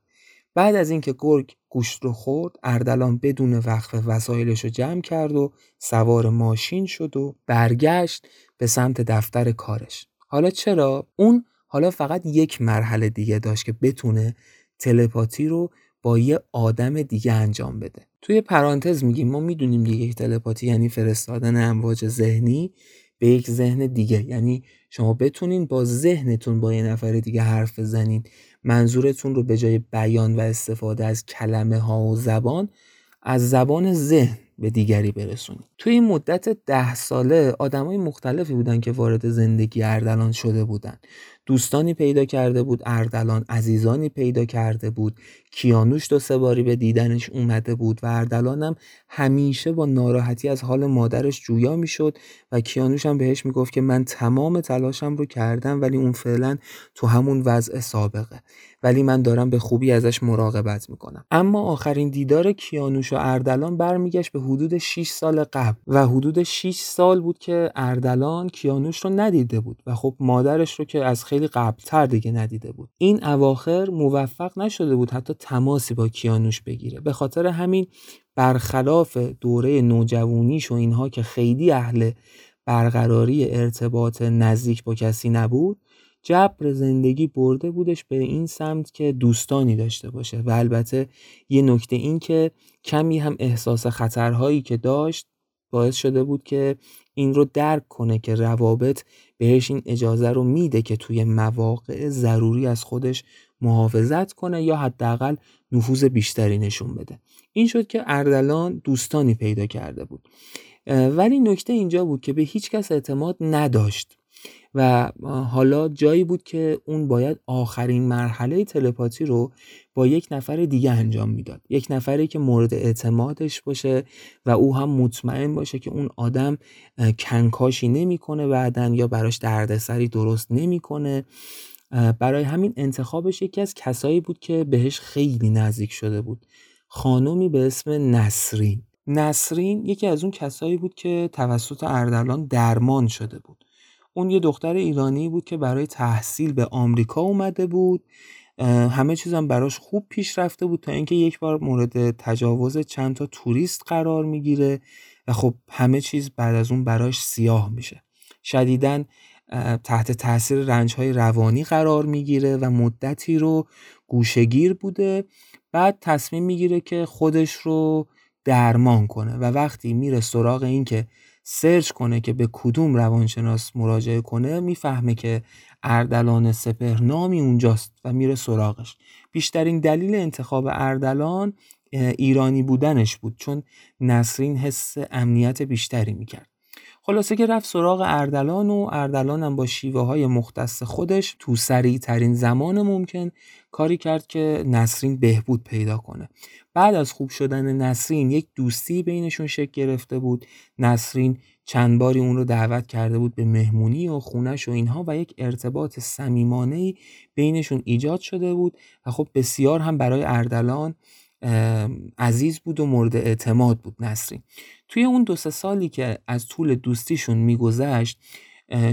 بعد از اینکه گرگ گوشت رو خورد اردلان بدون وقف وسایلش رو جمع کرد و سوار ماشین شد و برگشت به سمت دفتر کارش. حالا چرا؟ اون حالا فقط یک مرحله دیگه داشت که بتونه تلپاتی رو با یه آدم دیگه انجام بده. توی پرانتز میگیم ما می‌دونیم دیگه تلپاتی یعنی فرستادن امواج ذهنی به یک ذهن دیگه. یعنی شما بتونین با ذهنتون با یه نفر دیگه حرف بزنین. منظورتون رو به جای بیان و استفاده از کلمه ها و زبان از زبان ذهن به دیگری برسونید. توی این مدت ده ساله آدمای مختلفی بودن که وارد زندگی اردلان شده بودن. دوستانی پیدا کرده بود اردلان عزیزانی پیدا کرده بود کیانوش دو سه باری به دیدنش اومده بود و اردلانم همیشه با ناراحتی از حال مادرش جویا می‌شد و کیانوش هم بهش می‌گفت که من تمام تلاشم رو کردم ولی اون فعلا تو همون وضع سابقه. ولی من دارم به خوبی ازش مراقبت می‌کنم. اما آخرین دیدار کیانوش و اردلان برمیگشت به حدود 6 سال قبل و حدود 6 سال بود که اردلان کیانوش رو ندیده بود و خب مادرش رو که از خیلی قبلتر دیگه ندیده بود. این اواخر موفق نشده بود حتی تماسی با کیانوش بگیره. به خاطر همین برخلاف دوره نوجوانیش و اینها که خیلی اهل برقراری ارتباط نزدیک با کسی نبود جبر زندگی برده بودش به این سمت که دوستانی داشته باشه و البته یه نکته این که کمی هم احساس خطرهایی که داشت باعث شده بود که این رو درک کنه که روابط بهش این اجازه رو میده که توی مواقع ضروری از خودش محافظت کنه یا حداقل نفوذ بیشتری نشون بده. این شد که اردلان دوستانی پیدا کرده بود. ولی نکته اینجا بود که به هیچ کس اعتماد نداشت و حالا جایی بود که اون باید آخرین مرحله تلپاتی رو با یک نفر دیگه انجام می‌داد. یک نفری که مورد اعتمادش باشه و او هم مطمئن باشه که اون آدم کنکاشی نمی‌کنه بعدن یا براش دردسری درست نمی‌کنه. برای همین انتخابش یکی از کسایی بود که بهش خیلی نزدیک شده بود. خانومی به اسم نسرین. نسرین یکی از اون کسایی بود که توسط اردلان درمان شده بود. اون یه دختر ایرانی بود که برای تحصیل به آمریکا اومده بود. همه چیزم براش خوب پیش رفته بود تا اینکه یک بار مورد تجاوز چند تا توریست قرار می‌گیره و خب همه چیز بعد از اون براش سیاه میشه. شدیدن تحت تاثیر رنج های روانی قرار می‌گیره و مدتی رو گوشگیر بوده. بعد تصمیم می‌گیره که خودش رو درمان کنه و وقتی میره سراغ این که سرچ کنه که به کدوم روانشناس مراجعه کنه می‌فهمه که اردلان سپهر نامی اونجاست و میره سراغش. بیشترین دلیل انتخاب اردلان ایرانی بودنش بود چون نسرین حس امنیت بیشتری می‌کرد. خلاصه که رفت سراغ اردلان و اردلان هم با شیوه های مختص خودش تو سریع ترین زمان ممکن کاری کرد که نسرین بهبود پیدا کنه. بعد از خوب شدن نسرین یک دوستی بینشون شکل گرفته بود. نسرین چند باری اون رو دعوت کرده بود به مهمونی و خونش و اینها و یک ارتباط صمیمانه بینشون ایجاد شده بود و خب بسیار هم برای اردلان عزیز بود و مورد اعتماد بود نسرین توی اون دو سه سالی که از طول دوستیشون میگذشت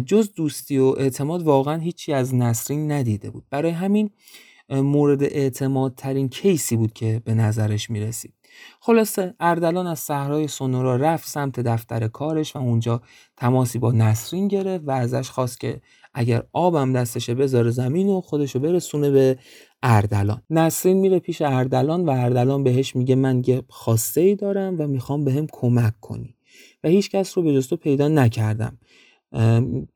جز دوستی و اعتماد واقعا هیچی از نسرین ندیده بود برای همین مورد اعتماد ترین کیسی بود که به نظرش می رسید. خلاصه اردلان از صحرای سونورا رفت سمت دفتر کارش و اونجا تماسی با نسرین گرفت و ازش خواست که اگر آبم دستشه بذاره زمین و خودشو برسونه به اردلان. نسرین میره پیش اردلان و اردلان بهش میگه من یه خواسته ای دارم و می‌خوام بهم کمک کنی. و هیچ کس رو به جز پیدا نکردم.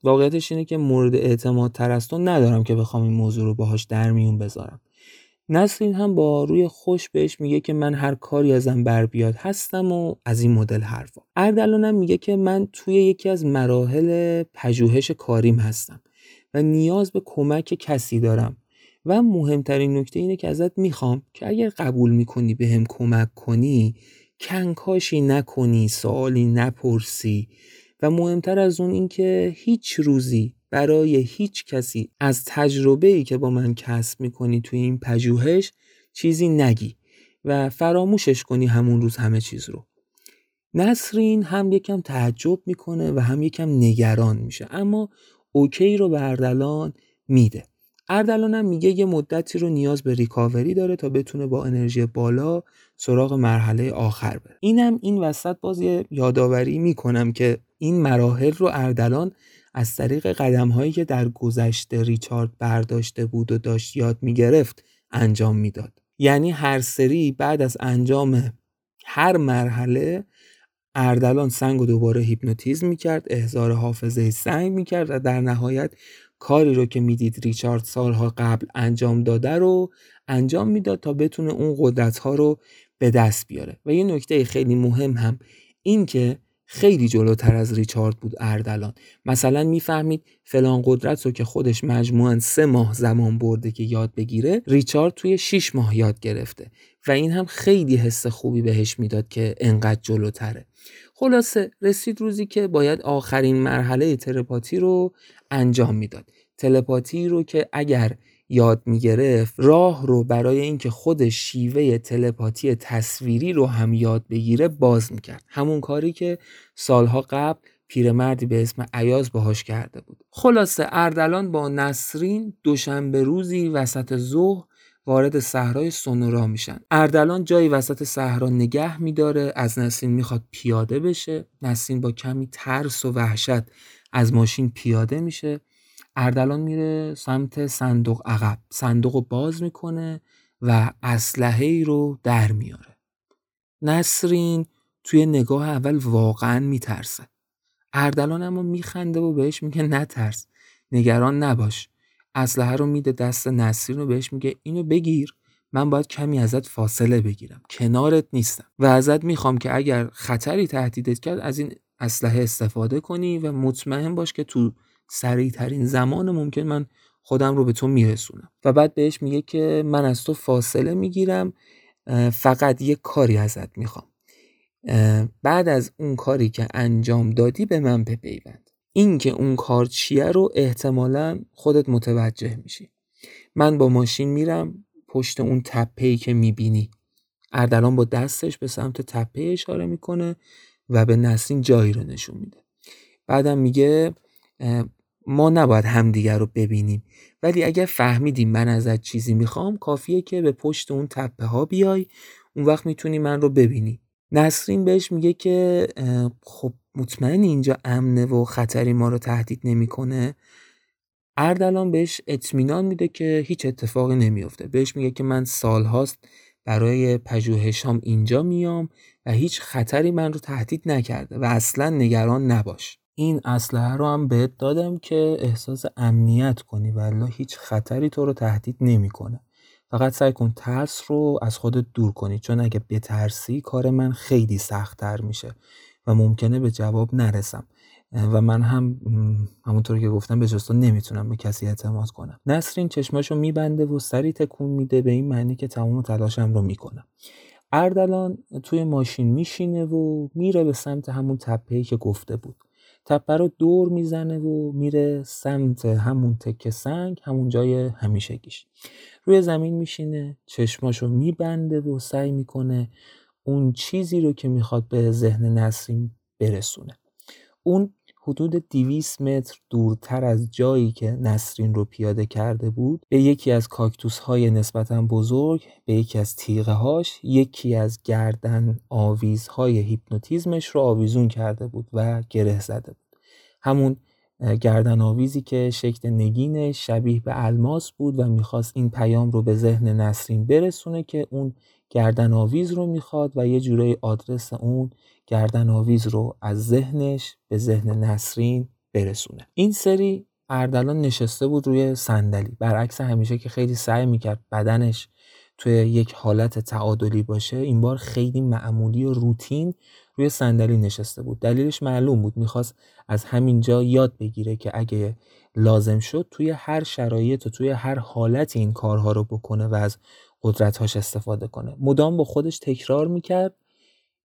واقعیتش اینه که مورد اعتماد تر ندارم که بخوام این موضوع رو باهاش در میون بذارم. نسرین هم با روی خوش بهش میگه که من هر کاری ازم بر بیاد هستم و از این مدل حرفا. اردلان هم میگه که من توی یکی از مراحل پژوهش کاریم هستم و نیاز به کمک کسی دارم. و مهمترین نکته اینه که ازت می‌خوام که اگر قبول می‌کنی به هم کمک کنی کنکاشی نکنی سوالی نپرسی. و مهمتر از اون اینکه هیچ روزی برای هیچ کسی از تجربه ای که با من کسب می‌کنی توی این پژوهش چیزی نگی و فراموشش کنی همون روز همه چیز رو. نسرین هم یکم تعجب می‌کنه و هم یکم نگران میشه اما اوکی رو به اردلان میده. اردلان هم میگه یه مدتی رو نیاز به ریکاوری داره تا بتونه با انرژی بالا سراغ مرحله آخر بره. اینم این وسط باز یادآوری می‌کنم که این مراحل رو اردلان از طریق قدم هایی که در گذشته ریچارد برداشته بود و داشت یاد می‌گرفت انجام می‌داد. یعنی هر سری بعد از انجام هر مرحله اردلان سنگ و دوباره هیپنوتیزم می‌کرد احضار حافظه سنگ می‌کرد و در نهایت کاری رو که می‌دید ریچارد سالها قبل انجام داده رو انجام می‌داد تا بتونه اون قدرت ها رو به دست بیاره. و یه نکته خیلی مهم هم این که خیلی جلوتر از ریچارد بود اردلان. مثلا می‌فهمید فلان قدرت رو که خودش مجموعا سه ماه زمان برده که یاد بگیره ریچارد توی 6 ماه یاد گرفته. و این هم خیلی حس خوبی بهش می‌داد که انقدر جلوتره. خلاصه رسید روزی که باید آخرین مرحله تلپاتی رو انجام می‌داد. تلپاتی رو که اگر یاد می‌گرفت راه رو برای اینکه خود شیوه تلپاتی تصویری رو هم یاد بگیره باز می‌کرد. همون کاری که سالها قبل پیرمردی به اسم عیاز باهاش کرده بود. خلاصه اردلان با نسرین دوشنبه روزی وسط ظهر وارد صحرای سونورا میشن. اردلان جایی وسط صحرا نگه میداره از نسرین می‌خواد پیاده بشه. نسرین با کمی ترس و وحشت از ماشین پیاده میشه. اردلان میره سمت صندوق عقب. صندوق رو باز می‌کنه و اسلحه ای رو در میاره. نسرین توی نگاه اول واقعا میترسه. اردلان اما میخنده و بهش میگه نترس. نگران نباش. اسلحه رو میده دست نسرین و بهش میگه اینو بگیر. من باید کمی ازت فاصله بگیرم. کنارت نیستم. و ازت می‌خوام که اگر خطری تهدیدت کرد از این اسلحه استفاده کنی و مطمئن باش که تو سریع ترین زمان ممکن من خودم رو به تو میرسونم. و بعد بهش میگه که من از تو فاصله می‌گیرم فقط یه کاری ازت می‌خوام. بعد از اون کاری که انجام دادی به من بپیوند. این که اون کار چیه رو احتمالا خودت متوجه میشی. من با ماشین میرم پشت اون تپهی که می‌بینی. اردلان با دستش به سمت تپه اشاره می‌کنه. و به نسرین جایی رو نشون میده. بعدم میگه ما نباید همدیگر رو ببینیم. ولی اگر فهمیدیم من ازت چیزی می‌خوام کافیه که به پشت اون تپه ها بیای. اون وقت می‌تونی من رو ببینی. نسرین بهش میگه که خب مطمئن اینجا امنه و خطری ما رو تهدید نمی‌کنه؟ اردلان بهش اطمینان میده که هیچ اتفاقی نمیافته. بهش میگه که من سالهاست برای پژوهشام اینجا میام و هیچ خطری من رو تهدید نکرده و اصلا نگران نباش. این اسلحه رو هم بهت دادم که احساس امنیت کنی ولی هیچ خطری تو رو تهدید نمی‌کنه. فقط سعی کن ترس رو از خودت دور کنی چون اگه بترسی کار من خیلی سختتر میشه و ممکنه به جواب نرسم. و من هم همونطور که گفتم به جستو نمی‌تونم به کسی اعتماد کنم. نسرین چشماشو میبنده و سری تکون میده به این معنی که تمام تلاشم رو می‌کنم اردلان توی ماشین میشینه و میره به سمت همون تپهی که گفته بود. تپه رو دور می‌زنه و میره سمت همون تکه سنگ همون جای همیشگیش. روی زمین میشینه چشماشو میبنده و سعی می‌کنه اون چیزی رو که می‌خواد به ذهن نسرین برسونه. اون حدود 200 متر دورتر از جایی که نسرین رو پیاده کرده بود به یکی از کاکتوس های نسبتا بزرگ به یکی از تیغه هاش یکی از گردن آویزهای هیپنوتیزمش رو آویزون کرده بود و گره زده بود. همون گردن آویزی که شکل نگین شبیه به الماس بود و می‌خواست این پیام رو به ذهن نسرین برسونه که اون گردن آویز رو می‌خواد و یه جوره آدرس اون گردن آویز رو از ذهنش به ذهن نسرین برسونه. این سری اردلان نشسته بود روی صندلی. برعکس همیشه که خیلی سعی می‌کرد بدنش توی یک حالت تعادلی باشه این بار خیلی معمولی و روتین روی صندلی نشسته بود. دلیلش معلوم بود. می‌خواست از همینجا یاد بگیره که اگه لازم شد توی هر شرایط و توی هر حالت این کارها رو بکنه و از قدرتهاش استفاده کنه. مدام با خودش تکرار می‌کرد.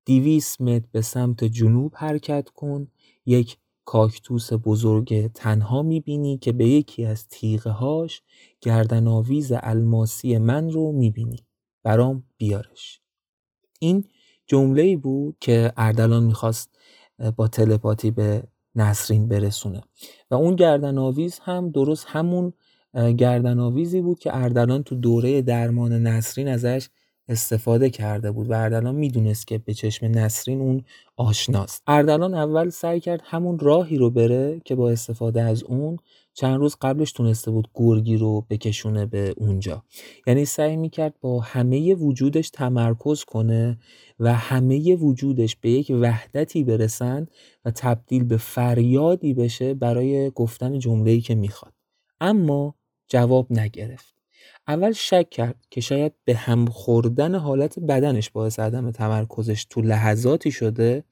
دیویس متر به سمت جنوب حرکت کن. یک کاکتوس بزرگ تنها می‌بینی که به یکی از تیغه هاش گردن آویز الماسی من رو می‌بینی. برام بیارش. این جمله بود که اردلان می‌خواست با تلپاتی به نسرین برسونه. و اون گردن آویز هم درست همون گردن آویزی بود که اردلان تو دوره درمان نسرین ازش استفاده کرده بود و اردلان می‌دونست که به چشم نسرین اون آشناست. اردلان اول سعی کرد همون راهی رو بره که با استفاده از اون چند روز قبلش تونسته بود گرگی رو بکشونه به اونجا. یعنی سعی می‌کرد با همه وجودش تمرکز کنه و همه وجودش به یک وحدتی برسن و تبدیل به فریادی بشه برای گفتن جمله‌ای که می‌خواد. اما جواب نگرفت. اول شک کرد که شاید به هم خوردن حالت بدنش باعث عدم تمرکزش تو لحظاتی شده.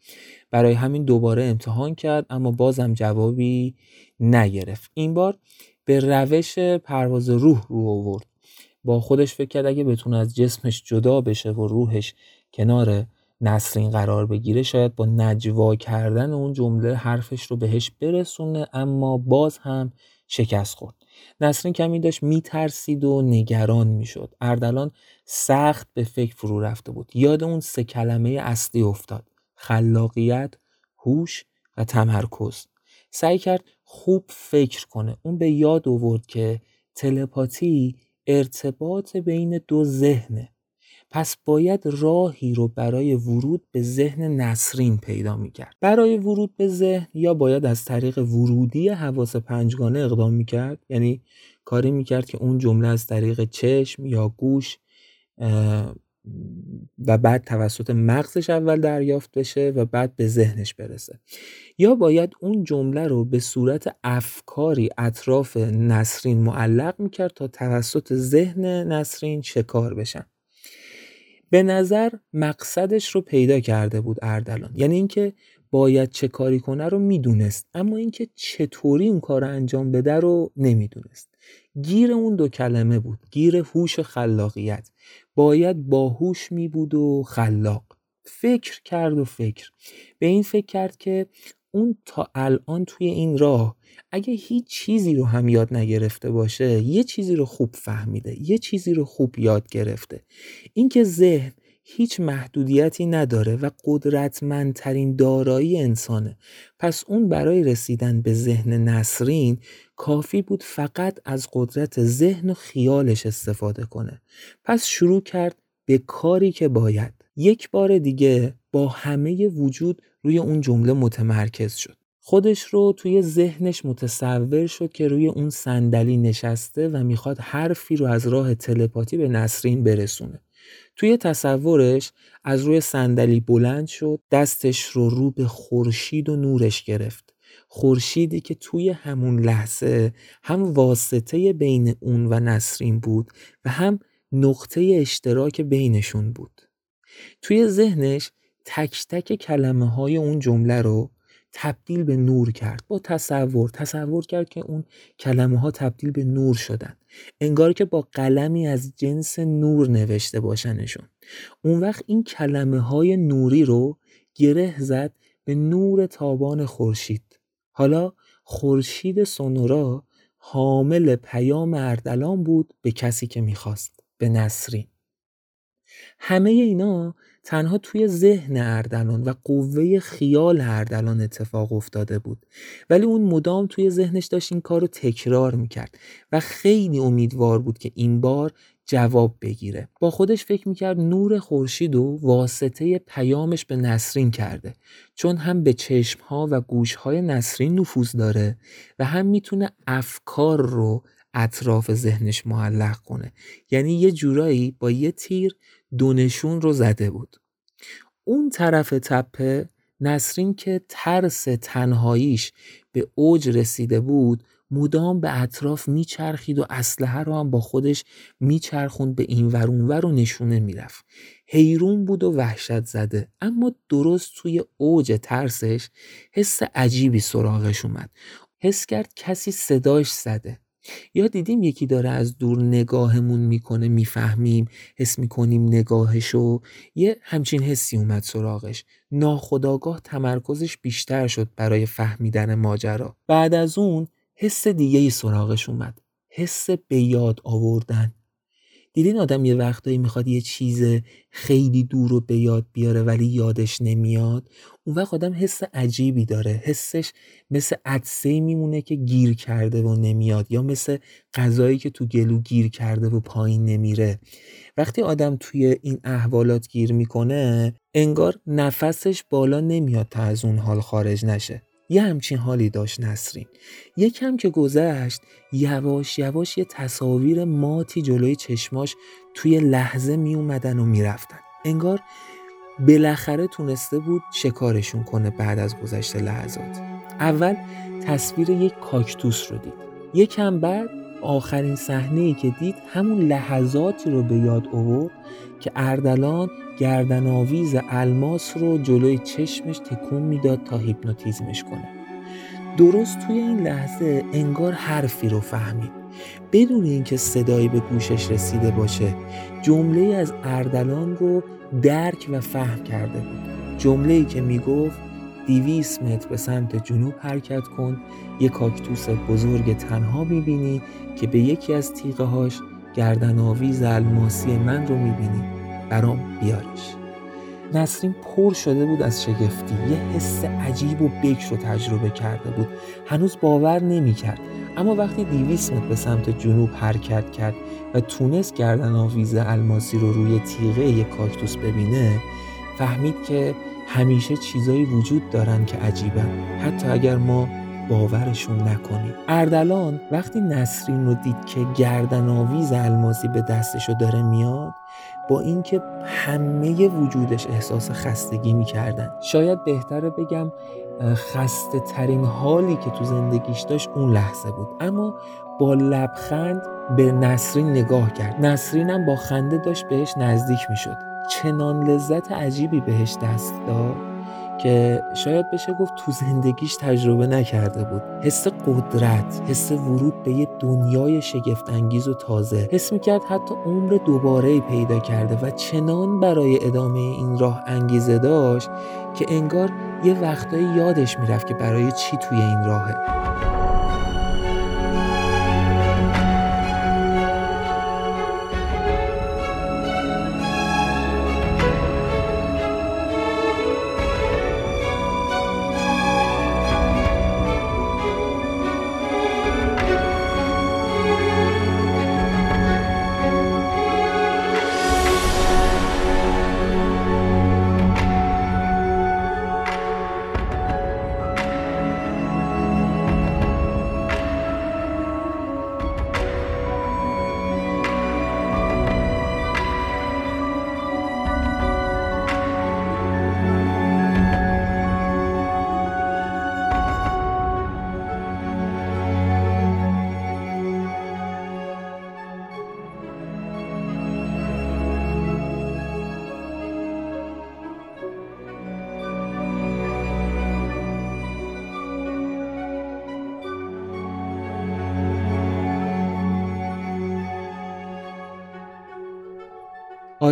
برای همین دوباره امتحان کرد اما بازم جوابی نگرفت. این بار به روش پرواز روح رو آورد. با خودش فکر کرد اگه بتونه از جسمش جدا بشه و روحش کنار نسرین قرار بگیره شاید با نجوا کردن اون جمله حرفش رو بهش برسونه اما باز هم شکست خورد. نسرین کمی داشت میترسید و نگران می‌شد. اردلان سخت به فکر فرو رفته بود. یاد اون سه کلمه اصلی افتاد. خلاقیت هوش و تمرکز. سعی کرد خوب فکر کنه. اون به یاد آورد که تلپاتی ارتباط بین دو ذهنه. پس باید راهی رو برای ورود به ذهن نسرین پیدا می‌کرد. برای ورود به ذهن یا باید از طریق ورودی حواس پنجگانه اقدام می‌کرد؟ یعنی کاری می‌کرد که اون جمله از طریق چشم یا گوش و بعد توسط مغزش اول دریافت بشه و بعد به ذهنش برسه. یا باید اون جمله رو به صورت افکاری اطراف نسرین معلق می‌کرد تا توسط ذهن نسرین شکار بشن. به نظر مقصدش رو پیدا کرده بود اردلان. یعنی اینکه باید چه کاری کنه رو می‌دونست. اما اینکه چطوری اون کار انجام بده رو نمی‌دونست. گیر اون دو کلمه بود. گیر هوش خلاقیت. باید باهوش می بود و خلاق. فکر کرد و فکر. به این فکر کرد که اون تا الان توی این راه اگه هیچ چیزی رو هم یاد نگرفته باشه یه چیزی رو خوب فهمیده یه چیزی رو خوب یاد گرفته. اینکه ذهن هیچ محدودیتی نداره و قدرتمندترین دارایی انسانه. پس اون برای رسیدن به ذهن نسرین کافی بود فقط از قدرت ذهن و خیالش استفاده کنه. پس شروع کرد به کاری که باید. یک بار دیگه با همه وجود روی اون جمله متمرکز شد. خودش رو توی ذهنش متصور شد که روی اون صندلی نشسته و می‌خواد حرفی رو از راه تلپاتی به نسرین برسونه. توی تصورش از روی صندلی بلند شد دستش رو رو به خورشید و نورش گرفت. خورشیدی که توی همون لحظه هم واسطه بین اون و نسرین بود و هم نقطه اشتراک بینشون بود. توی ذهنش تک تک کلمه های اون جمله رو تبدیل به نور کرد با تصور. تصور کرد که اون کلمه ها تبدیل به نور شدن. انگار که با قلمی از جنس نور نوشته باشنشون. اون وقت این کلمه های نوری رو گره زد به نور تابان خورشید. حالا خورشید سونورا حامل پیام اردلان بود به کسی که می‌خواست به نسرین. همه اینا تنها توی ذهن اردلان و قوه خیال اردلان اتفاق افتاده بود. ولی اون مدام توی ذهنش داشت این کار رو تکرار می‌کرد و خیلی امیدوار بود که این بار جواب بگیره. با خودش فکر می‌کرد نور خورشید و واسطه پیامش به نسرین کرده چون هم به چشمها و گوشهای نسرین نفوذ داره و هم می‌تونه افکار رو اطراف ذهنش معلق کنه. یعنی یه جورایی با یه تیر دونشون رو زده بود. اون طرف تپه نسرین که ترس تنهاییش به اوج رسیده بود مدام به اطراف میچرخید و اسلحه رو هم با خودش میچرخوند به این ور اونور و نشونه می‌رفت. حیرون بود و وحشت زده. اما درست توی اوج ترسش حس عجیبی سراغش اومد. حس کرد کسی صداش زده. یا دیدیم یکی داره از دور نگاهمون می‌کنه می‌فهمیم حس می‌کنیم نگاهشو؟ یه همچین حسی اومد سراغش. ناخداگاه تمرکزش بیشتر شد برای فهمیدن ماجرا. بعد از اون حس دیگه ای سراغش اومد. حس به یاد آوردن. دیدین آدم یه وقتایی می‌خواد یه چیز خیلی دور رو به یاد بیاره ولی یادش نمیاد؟ اون وقت آدم حس عجیبی داره. حسش مثل عدسه میمونه که گیر کرده و نمیاد یا مثل غذایی که تو گلو گیر کرده و پایین نمیره. وقتی آدم توی این احوالات گیر می‌کنه انگار نفسش بالا نمیاد تا از اون حال خارج نشه. یه همچین حالی داشت نسرین. یکم که گذشت یواش یواش یه تصاویر ماتی جلوی چشماش توی لحظه می اومدن و می‌رفتن. انگار بالاخره تونسته بود شکارشون کنه بعد از گذشت لحظات. اول تصویر یک کاکتوس رو دید. یکم بعد آخرین صحنه ای که دید همون لحظاتی رو به یاد آورد که اردلان گردن آویز الماس رو جلوی چشمش تکون می‌داد تا هیپنوتیزمش کنه. درست توی این لحظه انگار حرفی رو فهمید. بدون اینکه صدایی به گوشش رسیده باشه جمله از اردلان رو درک و فهم کرده بود. جمله ای که می‌گفت دیویس متر به سمت جنوب حرکت کن یک کاکتوس بزرگ تنها می‌بینی که به یکی از تیغه هاش گردن آویز الماسی من رو می‌بینی. برام بیارش. نسرین پر شده بود از شگفتی. یه حس عجیب و بکر رو تجربه کرده بود. هنوز باور نمی‌کرد. اما وقتی دیویس متر به سمت جنوب حرکت کرد و تونست گردن آویز الماسی رو روی تیغه یک کاکتوس ببینه فهمید که همیشه چیزایی وجود دارن که عجیبن. حتی اگر ما باورشون نکنیم. اردلان وقتی نسرین رو دید که گردن آویز الماسی به دستشو داره میاد با اینکه همه وجودش احساس خستگی می‌کردن. شاید بهتره بگم خسته ترین حالی که تو زندگیش داشت اون لحظه بود. اما با لبخند به نسرین نگاه کرد. نسرین با خنده داشت بهش نزدیک می‌شد. چنان لذت عجیبی بهش دست داد که شاید بشه گفت تو زندگیش تجربه نکرده بود. حس قدرت حس ورود به یه دنیای شگفت انگیز و تازه. حس می‌کرد حتی عمر دوباره پیدا کرده و چنان برای ادامه این راه انگیزه داشت که انگار یه وقتایی یادش می‌رفت که برای چی توی این راهه.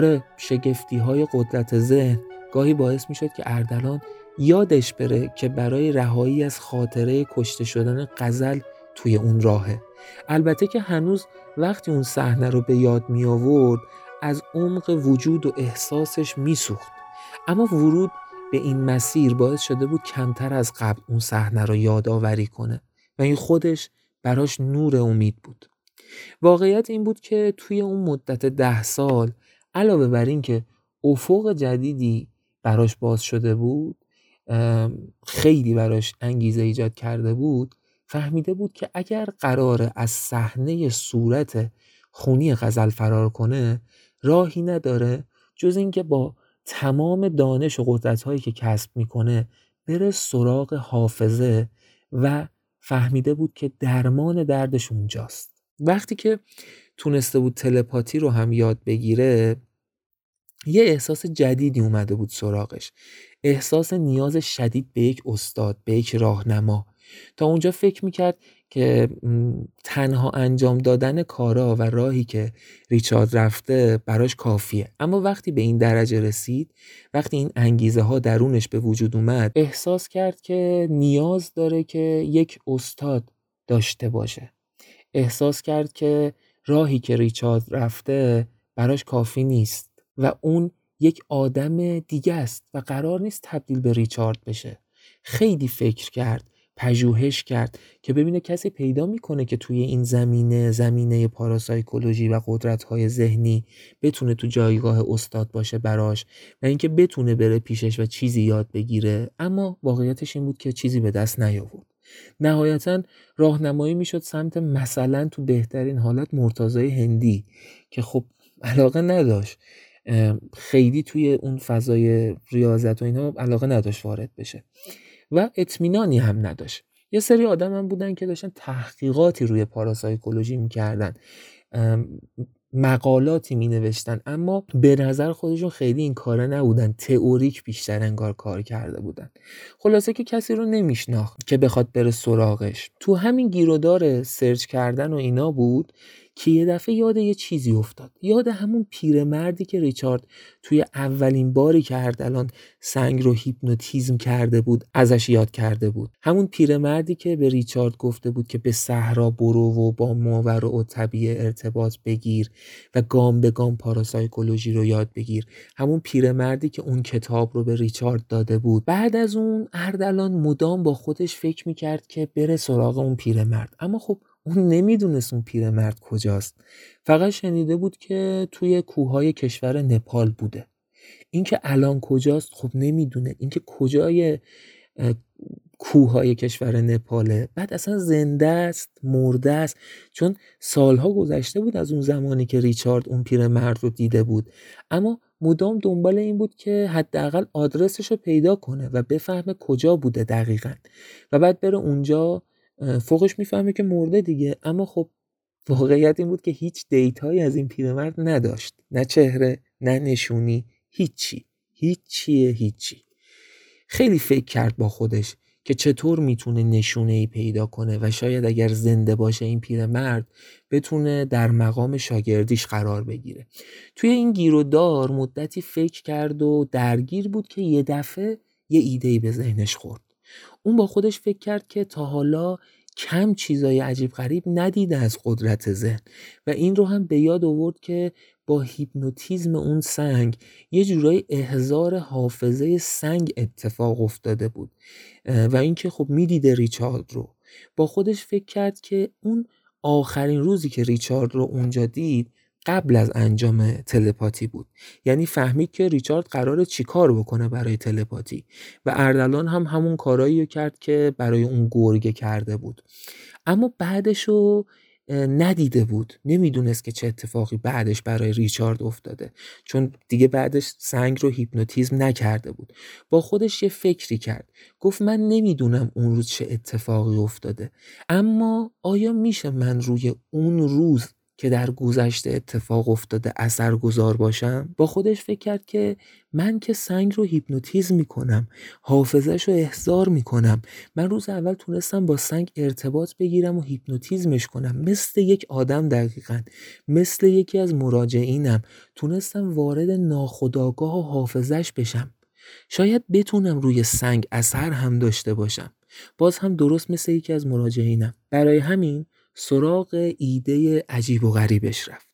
آره شگفتی های قدرت ذهن گاهی باعث می شد که اردلان یادش بره که برای رهایی از خاطره کشته شدن قزل توی اون راهه. البته که هنوز وقتی اون صحنه رو به یاد می آورد از عمق وجود و احساسش میسوخت. اما ورود به این مسیر باعث شده بود کمتر از قبل اون صحنه رو یادآوری کنه و این خودش براش نور امید بود. واقعیت این بود که توی اون مدت ده سال علاوه بر این که افق جدیدی براش باز شده بود خیلی براش انگیزه ایجاد کرده بود فهمیده بود که اگر قراره از صحنه صورت خونی غزل فرار کنه راهی نداره جز اینکه با تمام دانش و قدرت هایی که کسب می‌کنه بره سراغ حافظه و فهمیده بود که درمان دردش اونجاست. وقتی که تونسته بود تلپاتی رو هم یاد بگیره یه احساس جدیدی اومده بود سراغش. احساس نیاز شدید به یک استاد به یک راهنما. تا اونجا فکر می‌کرد که تنها انجام دادن کارا و راهی که ریچارد رفته براش کافیه. اما وقتی به این درجه رسید وقتی این انگیزه ها درونش به وجود اومد احساس کرد که نیاز داره که یک استاد داشته باشه. احساس کرد که راهی که ریچارد رفته براش کافی نیست و اون یک آدم دیگه است و قرار نیست تبدیل به ریچارد بشه. خیلی فکر کرد پژوهش کرد که ببینه کسی پیدا می‌کنه که توی این زمینه زمینه پاراسایکولوژی و قدرت های ذهنی بتونه تو جایگاه استاد باشه براش و اینکه بتونه بره پیشش و چیزی یاد بگیره. اما واقعیتش این بود که چیزی به دست نیاورد. نهایتا راهنمایی می‌شد سمت مثلا تو بهترین حالت مرتضای هندی که خب علاقه نداشت. خیلی توی اون فضای ریاضت و اینا علاقه نداشت وارد بشه و اطمینانی هم نداشت. یه سری آدم هم بودن که داشتن تحقیقاتی روی پاراسایکولوژی می‌کردن. مقالاتی می نوشتن اما به نظر خودشون خیلی این کاره نبودن. تئوریک بیشتر انگار کار کرده بودن. خلاصه که کسی رو نمیشناخت که بخواد بره سراغش. تو همین گیرودار search کردن و اینا بود که یه دفعه یاد یه چیزی افتاد. یاد همون پیرمردی که ریچارد توی اولین باری که اردلان سنگ رو هیپنوتیزم کرده بود ازش یاد کرده بود. همون پیرمردی که به ریچارد گفته بود که به صحرا برو و با ماوراءالطبیعه ارتباط بگیر و گام به گام پاراسایکولوژی رو یاد بگیر. همون پیرمردی که اون کتاب رو به ریچارد داده بود. بعد از اون اردلان مدام با خودش فکر می‌کرد که بره سراغ اون پیرمرد. اما خب اون نمی‌دونست اون پیرمرد کجاست. فقط شنیده بود که توی کوههای کشور نپال بوده. اینکه الان کجاست خب نمی‌دونه. اینکه کجای کوههای کشور نپاله. بعد اصلا زنده است مرده است. چون سالها گذشته بود از اون زمانی که ریچارد اون پیرمرد رو دیده بود. اما مدام دنبال این بود که حداقل آدرسش رو پیدا کنه و بفهمه کجا بوده دقیقا. و بعد بره اونجا فوقش می‌فهمه که مرده دیگه. اما خب واقعیت این بود که هیچ دیتایی از این پیرمرد نداشت. نه چهره نه نشونی هیچی. هیچیه هیچی. خیلی فکر کرد با خودش که چطور می‌تونه نشونه ای پیدا کنه و شاید اگر زنده باشه این پیرمرد بتونه در مقام شاگردیش قرار بگیره. توی این گیر و دار مدتی فکر کرد و درگیر بود که یه دفعه یه ایده ای به ذهنش خورد. اون با خودش فکر کرد که تا حالا کم چیزای عجیب غریب ندیده از قدرت ذهن. و این رو هم به یاد آورد که با هیپنوتیزم اون سنگ یه جورای احزار حافظه سنگ اتفاق افتاده بود. و اینکه خب می‌دیده ریچارد رو. با خودش فکر کرد که اون آخرین روزی که ریچارد رو اونجا دید قبل از انجام تلپاتی بود. یعنی فهمید که ریچارد قرار چیکار بکنه برای تلپاتی. و اردلان هم همون کارایی رو کرد که برای اون گرگه کرده بود. اما بعدش رو ندیده بود. نمی‌دونست که چه اتفاقی بعدش برای ریچارد افتاده. چون دیگه بعدش سنگ رو هیپنوتیزم نکرده بود. با خودش یه فکری کرد. گفت من نمی‌دونم اون روز چه اتفاقی افتاده. اما آیا میشه من روی اون روز که در گذشته اتفاق افتاده اثر گذار باشم با خودش فکر کرد که من که سنگ رو هیپنوتیزم می‌کنم حافظش رو احضار می‌کنم. من روز اول تونستم با سنگ ارتباط بگیرم و هیپنوتیزمش کنم. مثل یک آدم دقیقا مثل یکی از مراجعینم. تونستم وارد ناخداگاه و حافظش بشم. شاید بتونم روی سنگ اثر هم داشته باشم. باز هم درست مثل یکی از مراجعینم. برای همین سراغ ایده عجیب و غریبش رفت.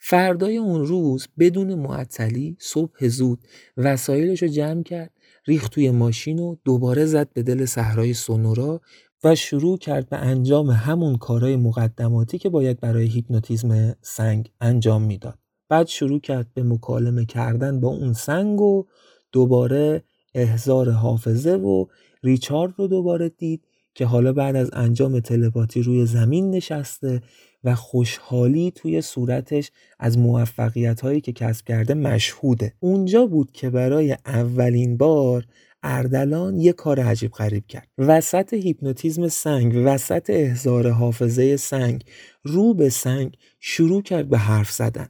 فردای اون روز بدون معطلی صبح زود وسایلش رو جمع کرد ریخت توی ماشین و دوباره زد به دل صحرای سونورا و شروع کرد به انجام همون کارهای مقدماتی که باید برای هیپنوتیزم سنگ انجام می‌داد. بعد شروع کرد به مکالمه کردن با اون سنگ و دوباره احزار حافظه و ریچارد رو دوباره دید. که حالا بعد از انجام تلپاتی روی زمین نشسته و خوشحالی توی صورتش از موفقیت هایی که کسب کرده مشهوده. اونجا بود که برای اولین بار اردلان یه کار عجیب غریب کرد. وسط هیپنوتیزم سنگ وسط احضار حافظه سنگ رو به سنگ شروع کرد به حرف زدن.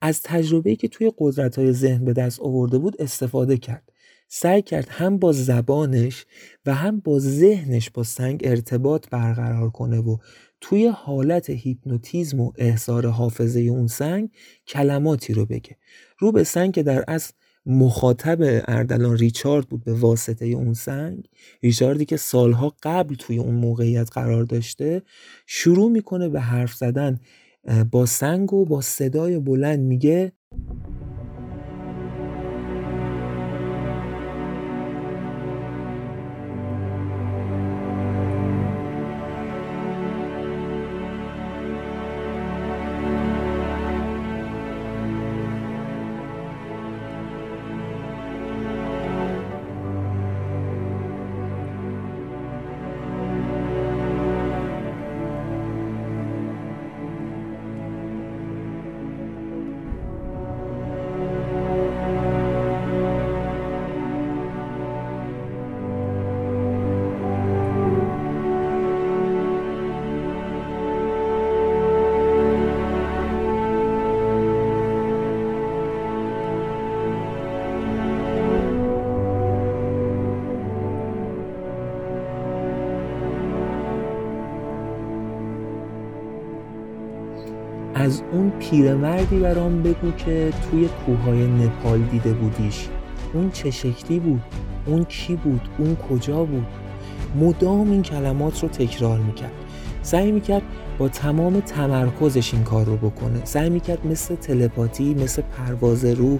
از تجربه‌ای که توی قدرت های ذهن به دست آورده بود استفاده کرد. سعی کرد هم با زبانش و هم با ذهنش با سنگ ارتباط برقرار کنه و توی حالت هیپنوتیزم و احضار حافظه اون سنگ کلماتی رو بگه. رو به سنگ که در اصل مخاطب اردلان ریچارد بود به واسطه اون سنگ ریچاردی که سالها قبل توی اون موقعیت قرار داشته شروع می‌کنه به حرف زدن با سنگ و با صدای بلند میگه پیرمردی برام بگو که توی کوههای نپال دیده بودیش. اون چه شکلی بود؟ اون کی بود؟ اون کجا بود؟ مدام این کلمات رو تکرار می‌کرد. سعی می‌کرد با تمام تمرکزش این کار رو بکنه. سعی می‌کرد مثل تلپاتی مثل پرواز روح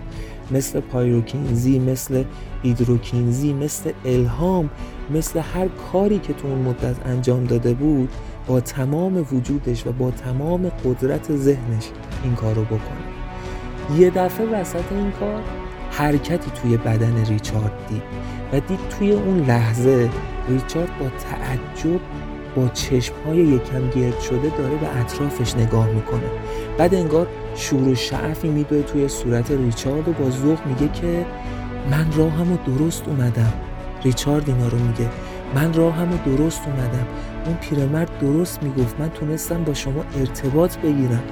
مثل پایروکینزی مثل هیدروکینزی مثل الهام مثل هر کاری که تو اون مدت انجام داده بود با تمام وجودش و با تمام قدرت ذهنش این کار رو بکنه. یه دفعه وسط این کار حرکتی توی بدن ریچارد دید و دید توی اون لحظه ریچارد با تعجب با چشمهای یکم گرد شده داره به اطرافش نگاه می‌کنه. بعد انگار شور و شعفی میدوه توی صورت ریچارد و با ذوق میگه که من راهم درست اومدم. ریچارد اینا رو میگه. من راهم درست اومدم. اون پیرمرد درست می‌گفت. من تونستم با شما ارتباط بگیرم.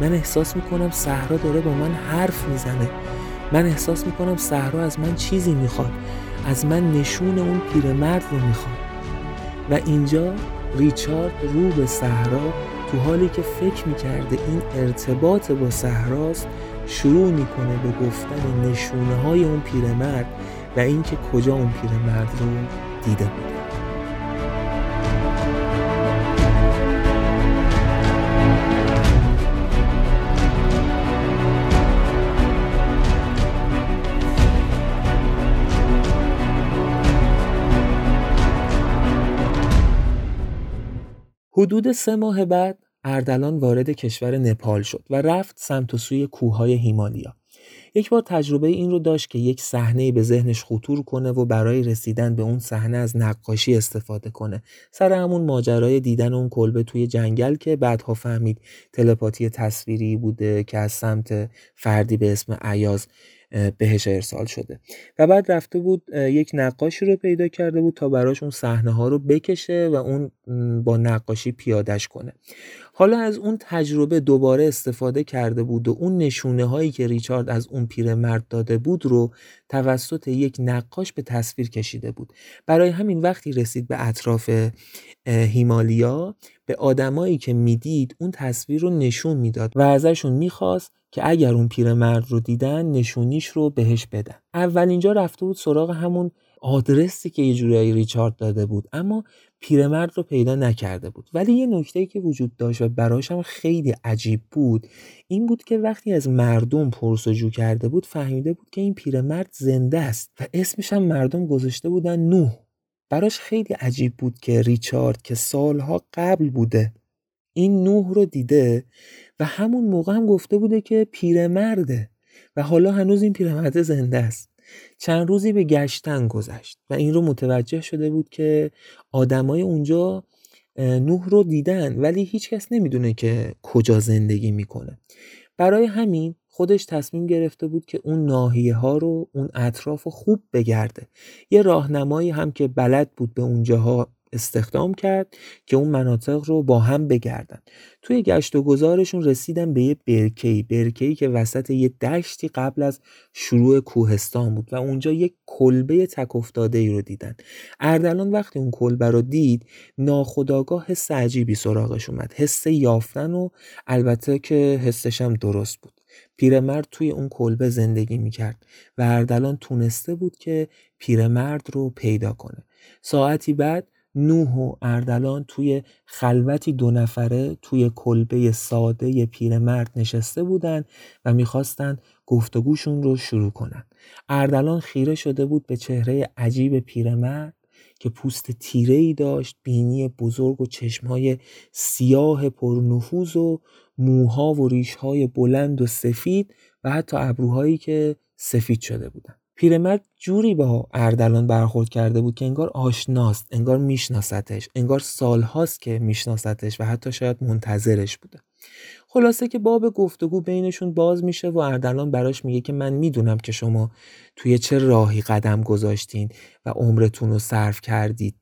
من احساس می‌کنم صحرا داره با من حرف می‌زنه. من احساس می‌کنم صحرا از من چیزی می‌خواد. از من نشون اون پیرمرد رو می‌خواد. و اینجا ریچارد رو به صحرا تو حالی که فکر می‌کرده این ارتباط با صحراست شروع می‌کنه به گفتن نشونه های اون پیرمرد و اینکه کجا اون پیرمرد رو دیده بوده حدود سه ماه بعد اردلان وارد کشور نپال شد و رفت سمت و سوی کوههای هیمالیا. یک بار تجربه این رو داشت که یک صحنه به ذهنش خطور کنه و برای رسیدن به اون صحنه از نقاشی استفاده کنه سر همون ماجرای دیدن اون کلبه توی جنگل که بعدها فهمید تلپاتی تصویری بوده که از سمت فردی به اسم عیاز بهش ارسال شده. و بعد رفته بود یک نقاشی رو پیدا کرده بود تا براش اون صحنه ها رو بکشه و اون با نقاشی پیادش کنه. حالا از اون تجربه دوباره استفاده کرده بود و اون نشونه هایی که ریچارد از اون پیرمرد داده بود رو توسط یک نقاش به تصویر کشیده بود. برای همین وقتی رسید به اطراف هیمالیا به آدمایی که می‌دید اون تصویر رو نشون می‌داد و ازشون می‌خواست که اگر اون پیرمرد رو دیدن نشونیش رو بهش بدن. اول اینجا رفته بود سراغ همون آدرسی که یه جورایی ریچارد داده بود اما پیرمرد رو پیدا نکرده بود. ولی یه نکته که وجود داشت و براش هم خیلی عجیب بود این بود که وقتی از مردم پرسجو کرده بود فهمیده بود که این پیرمرد زنده است و اسمش هم مردم گذاشته بودن نوح. براش خیلی عجیب بود که ریچارد که سالها قبل بوده این نوح رو دیده و همون موقع هم گفته بوده که پیرمرده و حالا هنوز این پیرمرد زنده است. چند روزی به گشتن گذشت و این رو متوجه شده بود که آدمای اونجا نوح رو دیدن ولی هیچکس نمی‌دونه که کجا زندگی می‌کنه. برای همین خودش تصمیم گرفته بود که اون ناحیه ها رو اون اطراف رو خوب بگرده. یه راهنمایی هم که بلد بود به اونجاها استخدام کرد که اون مناطق رو با هم بگردن. توی گشت و گذارشون رسیدن به یه برکهی برکهی که وسط یه دشتی قبل از شروع کوهستان بود و اونجا یک کلبه تک افتاده ای رو دیدن. اردلان وقتی اون کلبه رو دید ناخداگاه حس عجیبی سراغش اومد. حس یافتن و البته که حسش هم درست بود. پیرمرد توی اون کلبه زندگی می‌کرد و اردلان تونسته بود که پیرمرد رو پیدا کنه. ساعتی بعد نوح و اردلان توی خلوتی دو نفره توی کلبه ساده پیرمرد نشسته بودن و می‌خواستن گفتگوشون رو شروع کنن. اردلان خیره شده بود به چهره عجیب پیرمرد که پوست تیره ای داشت بینی بزرگ و چشمهای سیاه پرنفوذ و موها و ریشهای بلند و سفید و حتی ابروهایی که سفید شده بودن پیرمرد جوری با اردلان برخورد کرده بود که انگار آشناست انگار میشناستش انگار سالهاست که میشناستش و حتی شاید منتظرش بوده. خلاصه که باب گفتگو بینشون باز میشه و اردلان براش میگه که من می‌دونم که شما توی چه راهی قدم گذاشتین و عمرتون رو صرف کردید.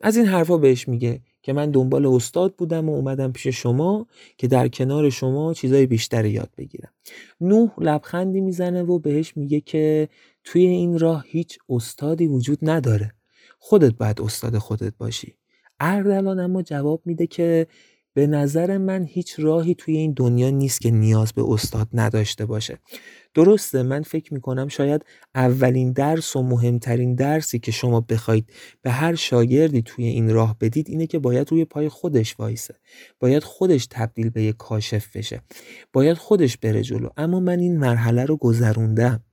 از این حرفا بهش میگه. که من دنبال استاد بودم و اومدم پیش شما که در کنار شما چیزای بیشتری یاد بگیرم. نوح لبخندی می‌زنه و بهش میگه که توی این راه هیچ استادی وجود نداره. خودت باید استاد خودت باشی. اردلان اما جواب میده که به نظر من هیچ راهی توی این دنیا نیست که نیاز به استاد نداشته باشه. درسته من فکر می‌کنم شاید اولین درس و مهمترین درسی که شما بخواید به هر شاگردی توی این راه بدید اینه که باید روی پای خودش وایسه. باید خودش تبدیل به یک کاشف بشه. باید خودش بره جلو. اما من این مرحله رو گذروندم.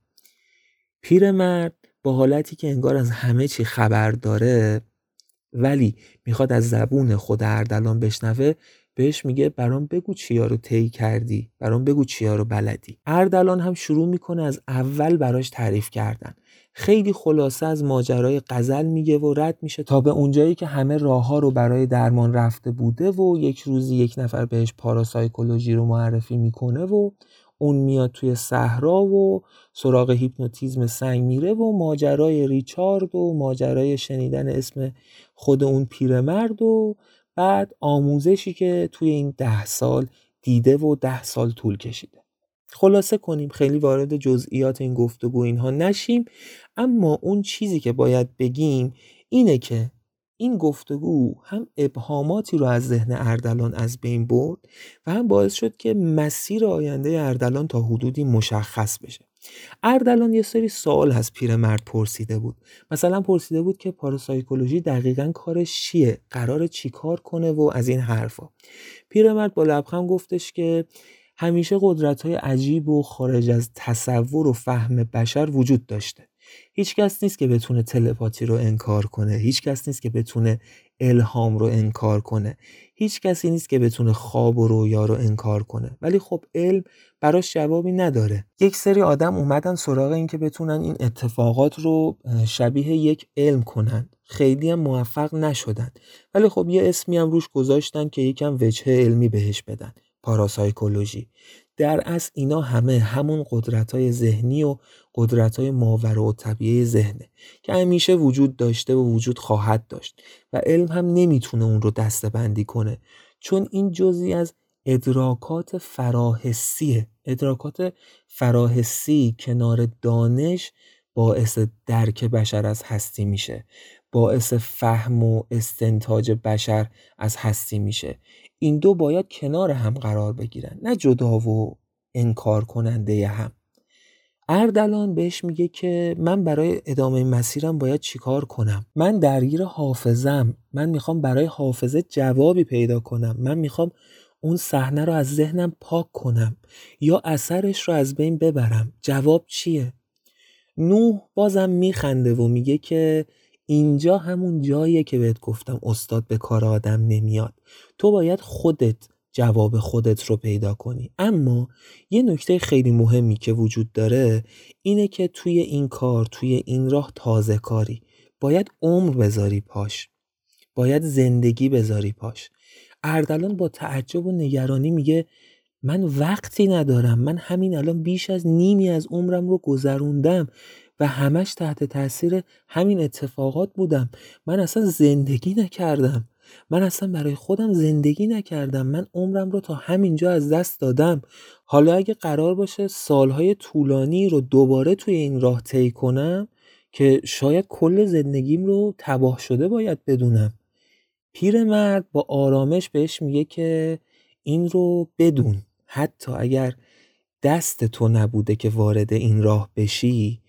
پیرمرد با حالتی که انگار از همه چی خبر داره ولی می‌خواد از زبون خود اردلان بشنوه بهش میگه برام بگو چیا رو طی کردی برام بگو چیا رو بلدی. اردلان هم شروع می‌کنه از اول براش تعریف کردن. خیلی خلاصه از ماجرای قزل میگه و رد میشه تا به اونجایی که همه راه ها رو برای درمان رفته بوده و یک روزی یک نفر بهش پاراسایکولوژی رو معرفی می‌کنه و اون میاد توی صحرا و سراغ هیپنوتیزم سنگ میره و ماجرای ریچارد و ماجرای شنیدن اسم خود اون پیرمرد و بعد آموزشی که توی این ده سال دیده و ده سال طول کشیده. خلاصه کنیم خیلی وارد جزئیات این گفتگو اینها نشیم اما اون چیزی که باید بگیم اینه که این گفتگو هم ابهاماتی رو از ذهن اردلان از بین برد و هم باعث شد که مسیر آینده اردلان تا حدودی مشخص بشه. اردلان یه سری سوال از پیرمرد پرسیده بود. مثلا پرسیده بود که پاراسایکولوژی دقیقا کارش چیه؟ قرار چی کار کنه و از این حرفا. پیرمرد با لبخند گفتش که همیشه قدرت های عجیب و خارج از تصور و فهم بشر وجود داشته. هیچ کس نیست که بتونه تلپاتی رو انکار کنه. هیچ کس نیست که بتونه الهام رو انکار کنه. هیچ کسی نیست که بتونه خواب و رویا رو انکار کنه. ولی خب علم براش جوابی نداره. یک سری آدم اومدن سراغ این که بتونن این اتفاقات رو شبیه یک علم کنن. خیلی هم موفق نشدن. ولی خب یه اسمی هم روش گذاشتن که یکم وجه علمی بهش بدن. پاراسایکولوژی. در اصل اینا همه همون قدرت های ذهنی و قدرت های ماور و طبیعه ذهنه که همیشه وجود داشته و وجود خواهد داشت و علم هم نمی‌تونه اون رو دسته بندی کنه. چون این جزی از ادراکات فراحسیه. ادراکات فراحسی کنار دانش باعث درک بشر از هستی میشه. باعث فهم و استنتاج بشر از هستی میشه. این دو باید کنار هم قرار بگیرن نه جدا و انکار کننده هم. اردلان بهش میگه که من برای ادامه مسیرم باید چیکار کنم؟ من درگیر حافظم. من می‌خوام برای حافظه جوابی پیدا کنم. من می‌خوام اون صحنه رو از ذهنم پاک کنم. یا اثرش رو از بین ببرم. جواب چیه؟ نوح بازم میخنده و میگه که اینجا همون جاییه که بهت گفتم استاد به کار آدم نمیاد. تو باید خودت جواب خودت رو پیدا کنی. اما یه نکته خیلی مهمی که وجود داره اینه که توی این کار توی این راه تازه کاری. باید عمر بذاری پاش. باید زندگی بذاری پاش. اردلان با تعجب و نگرانی میگه من وقتی ندارم. من همین الان بیش از نیمی از عمرم رو گذروندم و همش تحت تاثیر همین اتفاقات بودم. من اصلا زندگی نکردم. من اصلا برای خودم زندگی نکردم. من عمرم رو تا همینجا از دست دادم. حالا اگه قرار باشه سالهای طولانی رو دوباره توی این راه طی کنم که شاید کل زندگیم رو تباه شده باید بدونم. پیرمرد با آرامش بهش میگه که این رو بدون. حتی اگر دست تو نبوده که وارد این راه بشی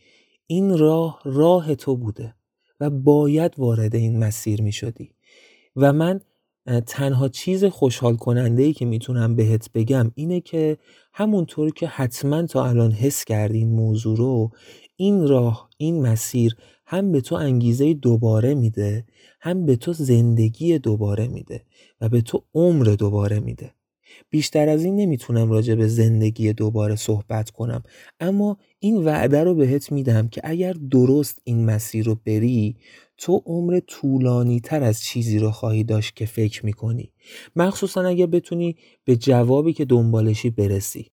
این راه راه تو بوده و باید وارد این مسیر می شدی و من تنها چیز خوشحال کننده ای که می‌تونم بهت بگم اینه که همونطور که حتما تا الان حس کردی این موضوع رو این راه این مسیر هم به تو انگیزه دوباره میده هم به تو زندگی دوباره میده و به تو عمر دوباره میده. بیشتر از این نمی‌تونم راجع به زندگی دوباره صحبت کنم اما این وعده رو بهت میدم که اگر درست این مسیر رو بری تو عمر طولانی تر از چیزی رو خواهی داشت که فکر می‌کنی. مخصوصا اگر بتونی به جوابی که دنبالشی برسی.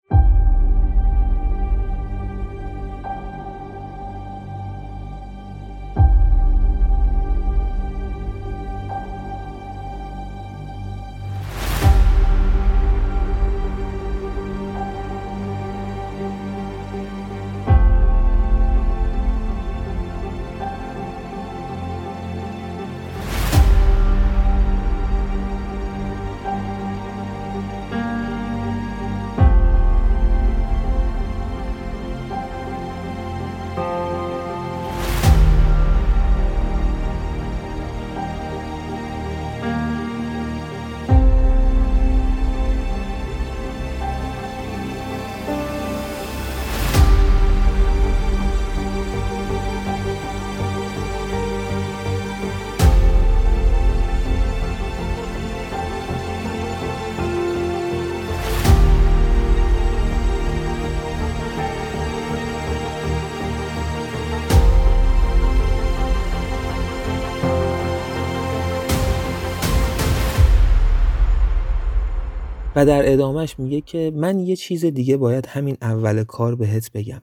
و در ادامهش میگه که من یه چیز دیگه باید همین اول کار بهت بگم.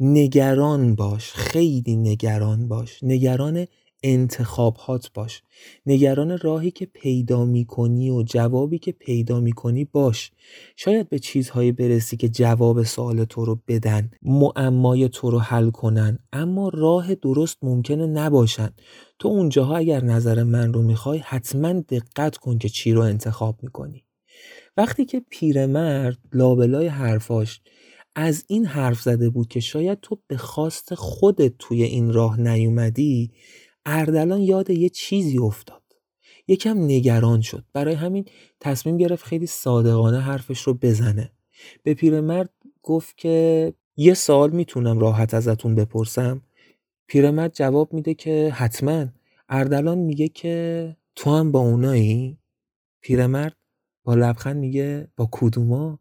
نگران باش خیلی نگران باش. نگران انتخابات باش. نگران راهی که پیدا می‌کنی و جوابی که پیدا می‌کنی باش. شاید به چیزهایی برسی که جواب سوال تو رو بدن معمای تو رو حل کنن اما راه درست ممکنه نباشن. تو اونجاها اگر نظر من رو می‌خوای حتما دقت کن که چی رو انتخاب می‌کنی. وقتی که پیرمرد لابلای حرفاش از این حرف زده بود که شاید تو به خواست خودت توی این راه نیومدی اردلان یاد یه چیزی افتاد. یکم نگران شد. برای همین تصمیم گرفت خیلی صادقانه حرفش رو بزنه. به پیرمرد گفت که یه سال می‌تونم راحت ازتون بپرسم. پیرمرد جواب میده که حتما. اردلان میگه که تو هم با اونایی؟ پیرمرد لبخند میگه با کدوما.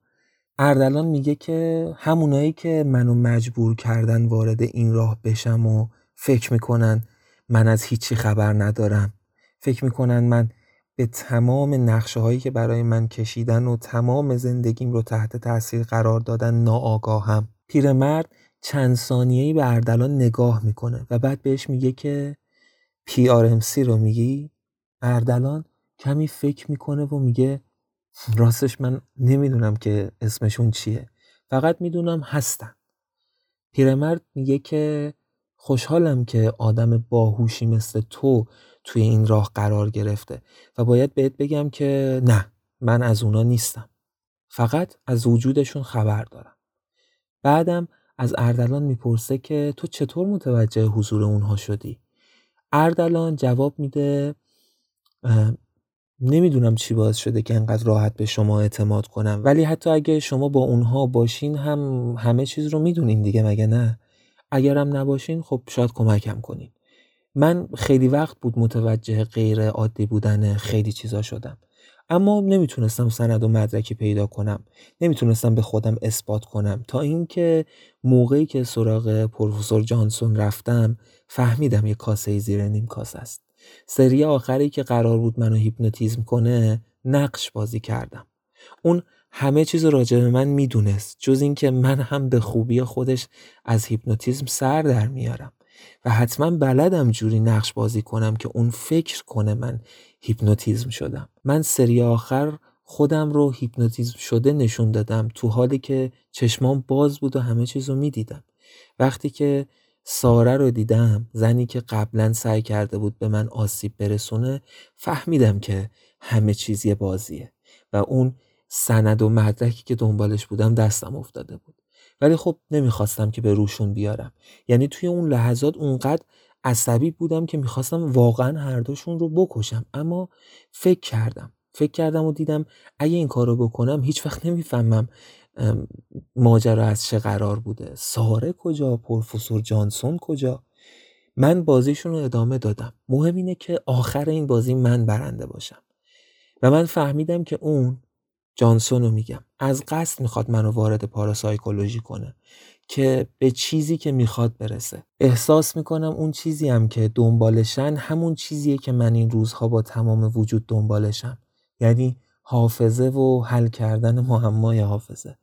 اردلان میگه که همونایی که منو مجبور کردن وارد این راه بشم و فکر می‌کنن من از هیچی خبر ندارم. فکر می‌کنن من به تمام نقشه هایی که برای من کشیدن و تمام زندگیم رو تحت تاثیر قرار دادن ناآگاهم. پیرمرد چند ثانیه‌ای به اردلان نگاه می‌کنه و بعد بهش میگه که پی آر رو میگی؟ اردلان کمی فکر می‌کنه و میگه راستش من نمی‌دونم که اسمشون چیه. فقط می‌دونم هستن. پیرمرد میگه که خوشحالم که آدم باهوشی مثل تو توی این راه قرار گرفته و باید بهت بگم که نه من از اونا نیستم. فقط از وجودشون خبر دارم. بعدم از اردلان می‌پرسه که تو چطور متوجه حضور اونها شدی؟ اردلان جواب میده نمی‌دونم چی باعث شده که انقدر راحت به شما اعتماد کنم. ولی حتی اگه شما با اونها باشین هم همه چیز رو می‌دونین دیگه مگه نه؟ اگرم نباشین خب شاید کمکم کنین. من خیلی وقت بود متوجه غیر عادی بودن خیلی چیزا شدم. اما نمی‌تونستم سند و مدرکی پیدا کنم. نمی‌تونستم به خودم اثبات کنم. تا اینکه موقعی که سراغ پروفسور جانسون رفتم فهمیدم یه کاسه زیر نیم کاسه است. سری آخری که قرار بود منو هیپنوتیزم کنه نقش بازی کردم. اون همه چیز راجع به من می‌دونست جز اینکه من هم به خوبی خودش از هیپنوتیزم سر در میارم و حتما بلدم جوری نقش بازی کنم که اون فکر کنه من هیپنوتیزم شدم. من سری آخر خودم رو هیپنوتیزم شده نشون دادم تو حالی که چشمام باز بود و همه چیز رو می‌دیدم. وقتی که ساره رو دیدم. زنی که قبلا سعی کرده بود به من آسیب برسونه فهمیدم که همه چیز یه بازیه و اون سند و مدرکی که دنبالش بودم دستم افتاده بود. ولی خب نمی‌خواستم که به روشون بیارم. یعنی توی اون لحظات اونقدر عصبی بودم که می‌خواستم واقعا هر دوشون رو بکشم. اما فکر کردم فکر کردم و دیدم اگه این کارو بکنم هیچ وقت نمی‌فهمم ماجرا از چه قرار بوده؟ ساره کجا؟ پروفسور جانسون کجا؟ من بازیشون رو ادامه دادم. مهم اینه که آخر این بازی من برنده باشم. و من فهمیدم که اون جانسون رو میگم. از قصد می‌خواد منو وارد پاراسایکولوژی کنه که به چیزی که می‌خواد برسه. احساس می‌کنم اون چیزی هم که دنبالشن همون چیزیه که من این روزها با تمام وجود دنبالشم. یعنی حافظه و حل کردن معمای حافظه.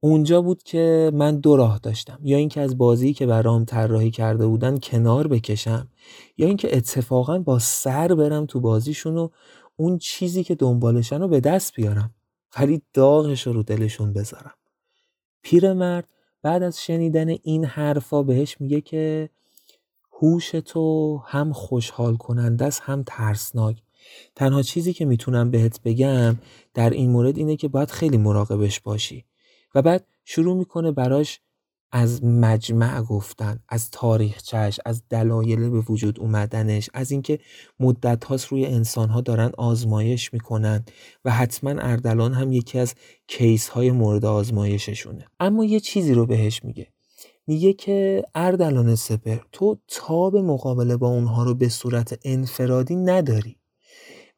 اونجا بود که من دو راه داشتم. یا اینکه از بازی که برام طراحی کرده بودن کنار بکشم یا اینکه اتفاقا با سر برم تو بازیشون و اون چیزی که دنبالشن رو به دست بیارم. ولی داغش رو دلشون بذارم. پیرمرد بعد از شنیدن این حرفا بهش میگه که هوش تو هم خوشحال کننده است هم ترسناک. تنها چیزی که می‌تونم بهت بگم در این مورد اینه که باید خیلی مراقبش باشی. و بعد شروع می‌کنه براش از مجمع گفتن از تاریخچش از دلایل به وجود اومدنش از اینکه مدت هاست روی انسان ها دارن آزمایش می‌کنن و حتما اردلان هم یکی از کیس های مورد آزمایششونه. اما یه چیزی رو بهش میگه. میگه که اردلان سپر تو تاب مقابله با اونها رو به صورت انفرادی نداری.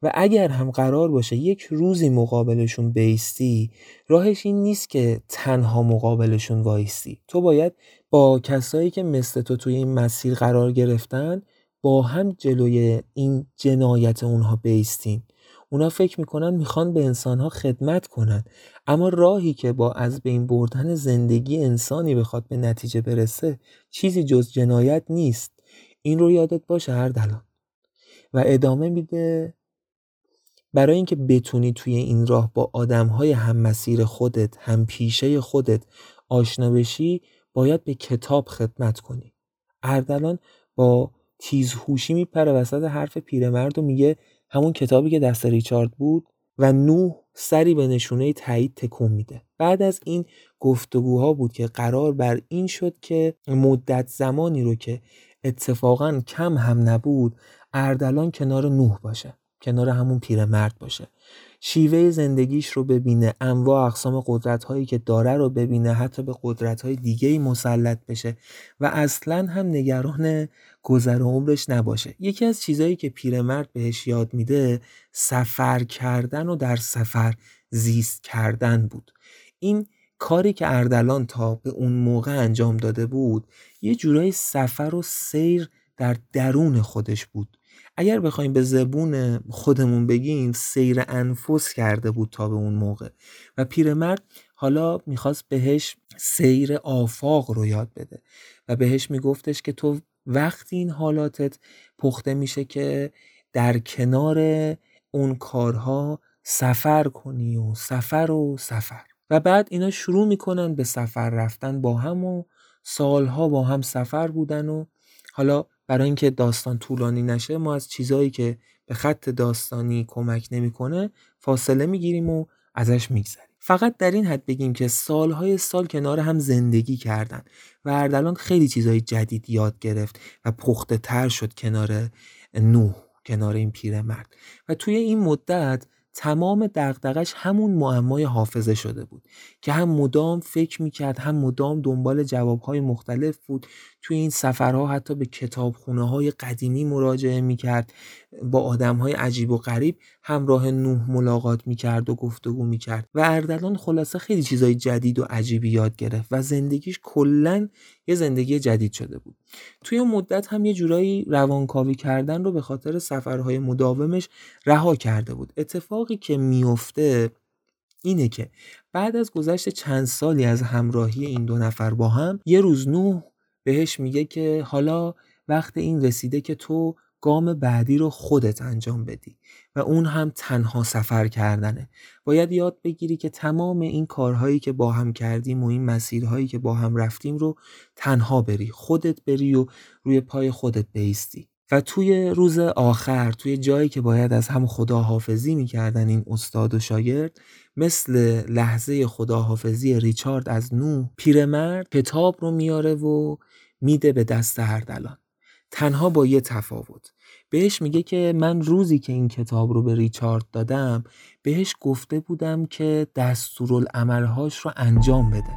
و اگر هم قرار باشه یک روزی مقابلشون بیستی راهش این نیست که تنها مقابلشون وایستی. تو باید با کسایی که مثل تو توی این مسیر قرار گرفتن با هم جلوی این جنایت اونها بیستین. اونا فکر می‌کنن می‌خوان به انسانها خدمت کنن. اما راهی که با از بین بردن زندگی انسانی بخواد به نتیجه برسه چیزی جز جنایت نیست. این رو یادت باشه هر دلان. و ادامه میده برای اینکه بتونی توی این راه با آدمهای هم مسیر خودت هم پیشه خودت آشنا بشی باید به کتاب خدمت کنی. اردلان با تیزهوشی میپره وسط حرف پیرمرد و میگه همون کتابی که دست ریچارد بود و نوح سری به نشونه تایید تکون میده. بعد از این گفتگوها بود که قرار بر این شد که مدت زمانی رو که اتفاقا کم هم نبود اردلان کنار نوح باشه. کنار همون پیرمرد باشه. شیوه زندگیش رو ببینه انواع اقسام قدرت هایی که داره رو ببینه حتی به قدرت های دیگه مسلط بشه و اصلا هم نگران گذر عمرش نباشه. یکی از چیزهایی که پیرمرد بهش یاد میده سفر کردن و در سفر زیست کردن بود. این کاری که اردلان تا به اون موقع انجام داده بود یه جورایی سفر و سیر در درون خودش بود. اگر بخوایم به زبون خودمون بگیم سیر انفس کرده بود تا به اون موقع. و پیرمرد حالا می‌خواست بهش سیر آفاق رو یاد بده. و بهش میگفتش که تو وقتی این حالاتت پخته میشه که در کنار اون کارها سفر کنی و سفر و سفر. و بعد اینا شروع می‌کنن به سفر رفتن با هم و سالها با هم سفر بودن و حالا برای اینکه داستان طولانی نشه ما از چیزهایی که به خط داستانی کمک نمی‌کنه فاصله می‌گیریم و ازش میگذریم. فقط در این حد بگیم که سالهای سال کنار هم زندگی کردن و اردلان خیلی چیزهای جدید یاد گرفت و پخته تر شد کنار نوح کنار این پیرمرد. و توی این مدت تمام دغدغش همون معمای حافظه شده بود که هم مدام فکر می‌کرد هم مدام دنبال جوابهای مختلف بود. توی این سفرها حتی به کتابخونه های قدیمی مراجعه می‌کرد با آدم های عجیب و غریب همراه نوح ملاقات می‌کرد و گفتگو می‌کرد و اردلان خلاصه خیلی چیزای جدید و عجیبی یاد گرفت و زندگیش کلا یه زندگی جدید شده بود. توی مدت هم یه جورایی روانکاوی کردن رو به خاطر سفرهای مداومش رها کرده بود. اتفاقی که میفته اینه که بعد از گذشت چند سالی از همراهی این دو نفر با هم یه روز نوح بهش میگه که حالا وقت این رسیده که تو گام بعدی رو خودت انجام بدی و اون هم تنها سفر کردنه. باید یاد بگیری که تمام این کارهایی که با هم کردیم و این مسیرهایی که با هم رفتیم رو تنها بری خودت بری و روی پای خودت بیستی. و توی روز آخر توی جایی که باید از هم خداحافظی می‌کردن این استاد و شاگرد مثل لحظه خداحافظی ریچارد از نو پیرمرد کتاب رو میاره و میده به دست اردلان تنها با یه تفاوت. بهش میگه که من روزی که این کتاب رو به ریچارد دادم بهش گفته بودم که دستورالعملهاش رو انجام بده.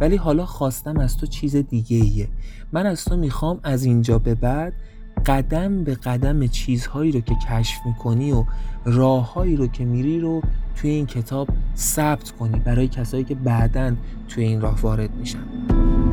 ولی حالا خواستم از تو چیز دیگه ایه من از تو می‌خوام از اینجا به بعد قدم به قدم چیزهایی رو که کشف می‌کنی و راههایی رو که میری رو توی این کتاب ثبت کنی برای کسایی که بعدا توی این راه وارد میشن.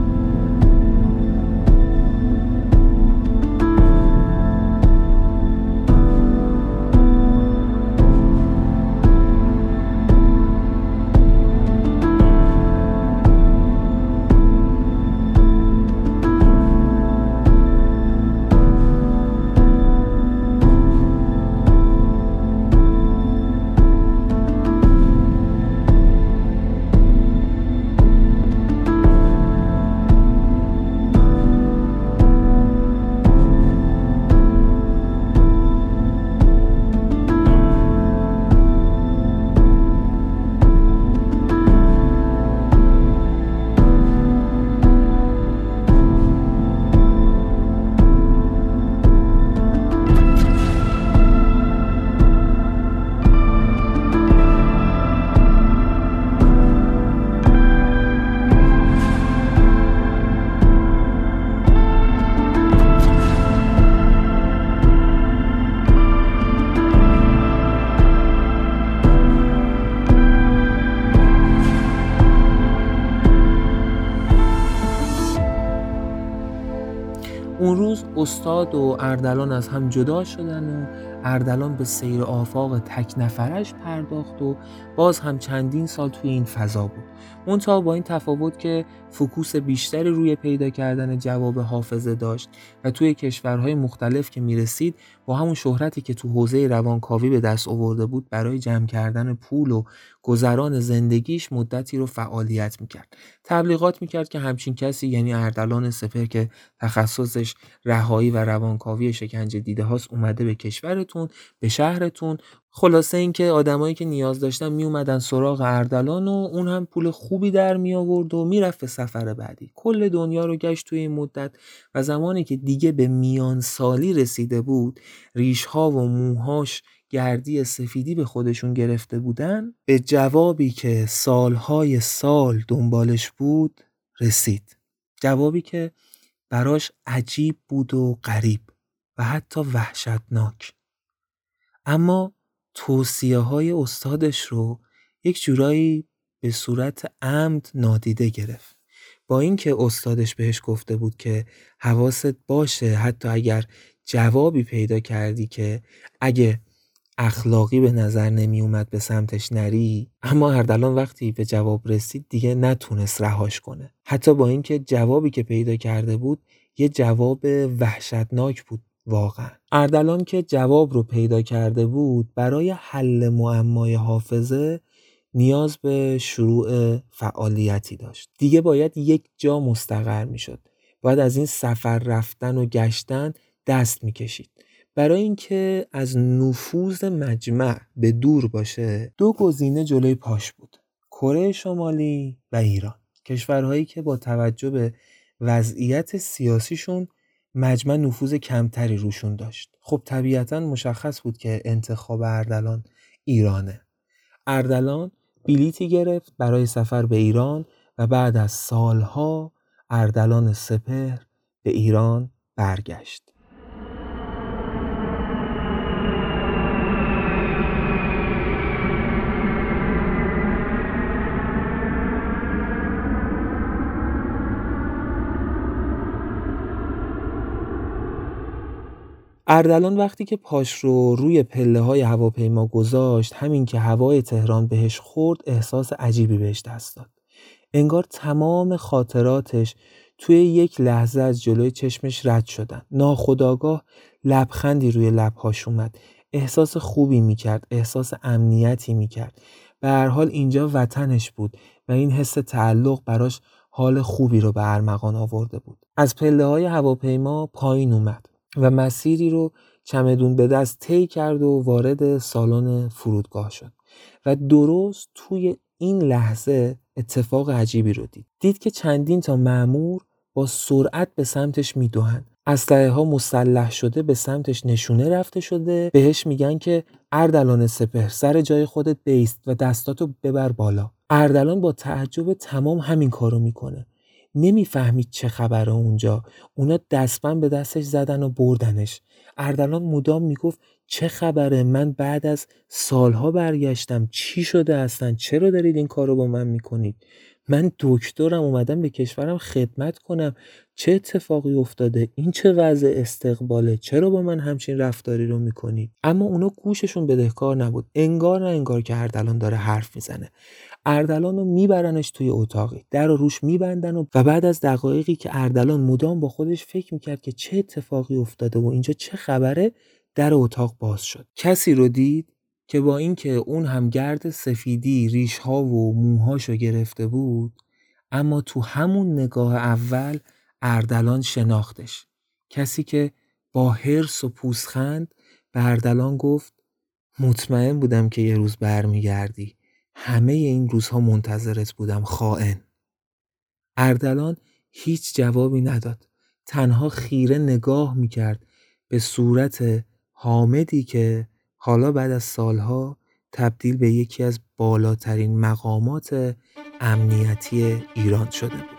استاد و اردلان از هم جدا شدن و اردلان به سیر آفاق تک نفرش پرداخت و باز هم چندین سال توی این فضا بود. منتها با این تفاوت که فکوس بیشتری روی پیدا کردن جواب حافظه داشت و توی کشورهای مختلف که می‌رسید با همون شهرتی که تو حوزه روانکاوی به دست آورده بود برای جمع کردن پول و گذران زندگیش مدتی رو فعالیت می‌کرد. تبلیغات می‌کرد که همچین کسی یعنی اردلان سپر که تخصصش رهایی و روانکاوی شکنجه دیده هاست اومده به کشورتون به شهرتون. خلاصه اینکه آدمایی که نیاز داشتن می اومدن سراغ اردلان و اون هم پول خوبی در می آورد و می‌رفت به سفر بعدی. کل دنیا رو گشت توی این مدت و زمانی که دیگه به میان سالی رسیده بود ریش ها و موهاش گردی سفیدی به خودشون گرفته بودن به جوابی که سالهای سال دنبالش بود رسید. جوابی که براش عجیب بود و غریب و حتی وحشتناک. اما توصیه های استادش رو یک جورایی به صورت عمد نادیده گرفت. با اینکه استادش بهش گفته بود که حواست باشه حتی اگر جوابی پیدا کردی که اگه اخلاقی به نظر نمی اومد به سمتش نری اما اردلان وقتی به جواب رسید دیگه نتونست رهاش کنه. حتی با اینکه جوابی که پیدا کرده بود یه جواب وحشتناک بود. واقعا. اردلان که جواب رو پیدا کرده بود برای حل معمای حافظه نیاز به شروع فعالیتی داشت. دیگه باید یک جا مستقر می‌شد. باید از این سفر رفتن و گشتن دست می‌کشید. برای اینکه از نفوذ مجمع به دور باشه دو گزینه جلوی پاش بود. کره شمالی و ایران. کشورهایی که با توجه به وضعیت سیاسیشون مجمع نفوذ کمتری روشون داشت. خب طبیعتا مشخص بود که انتخاب اردلان ایرانه. اردلان بلیتی گرفت برای سفر به ایران و بعد از سالها اردلان سپهر به ایران برگشت. اردلان وقتی که پاش رو روی پله های هواپیما گذاشت همین که هوای تهران بهش خورد احساس عجیبی بهش دست داد. انگار تمام خاطراتش توی یک لحظه از جلوی چشمش رد شدن. ناخداگاه لبخندی روی لبهاش اومد. احساس خوبی می‌کرد احساس امنیتی می‌کرد. به هر حال اینجا وطنش بود و این حس تعلق براش حال خوبی رو به ارمغان آورده بود. از پله های هواپیما پایین اومد. و مسیری رو چمدون به دست طی کرد و وارد سالن فرودگاه شد و درست توی این لحظه اتفاق عجیبی رو دید. دید که چندین تا معمور با سرعت به سمتش میدوهن. اسلحه ها مسلح شده به سمتش نشونه رفته شده. بهش میگن که اردلان سپهر سر جای خودت بیست و دستاتو ببر بالا. اردلان با تعجب تمام همین کارو می‌کنه. نمی‌فهمید چه خبره اونجا. اونا دستبند به دستش زدن و بردنش. اردلان مدام می‌گفت چه خبره؟ من بعد از سالها برگشتم. چی شده هستن؟ چرا دارید این کارو با من می‌کنید؟ من دکترم اومدم به کشورم خدمت کنم. چه اتفاقی افتاده؟ این چه وضع استقباله؟ چرا با من همچین رفتاری رو می‌کنید؟ اما اونا گوششون بدهکار نبود. انگار نه انگار که اردلان داره حرف می‌زنه. اردلان رو میبرنش توی اتاقی در رو روش میبندن و, و بعد از دقایقی که اردلان مدام با خودش فکر می‌کرد که چه اتفاقی افتاده و اینجا چه خبره در اتاق باز شد. کسی رو دید که با اینکه اون هم گرد سفیدی ریش ها و موهاشو گرفته بود اما تو همون نگاه اول اردلان شناختش. کسی که با حرس و پوسخند به اردلان گفت مطمئن بودم که یه روز برمیگردی. همه این روزها منتظرت بودم خائن اردلان هیچ جوابی نداد تنها خیره نگاه می‌کرد به صورت حامدی که حالا بعد از سالها تبدیل به یکی از بالاترین مقامات امنیتی ایران شده بود.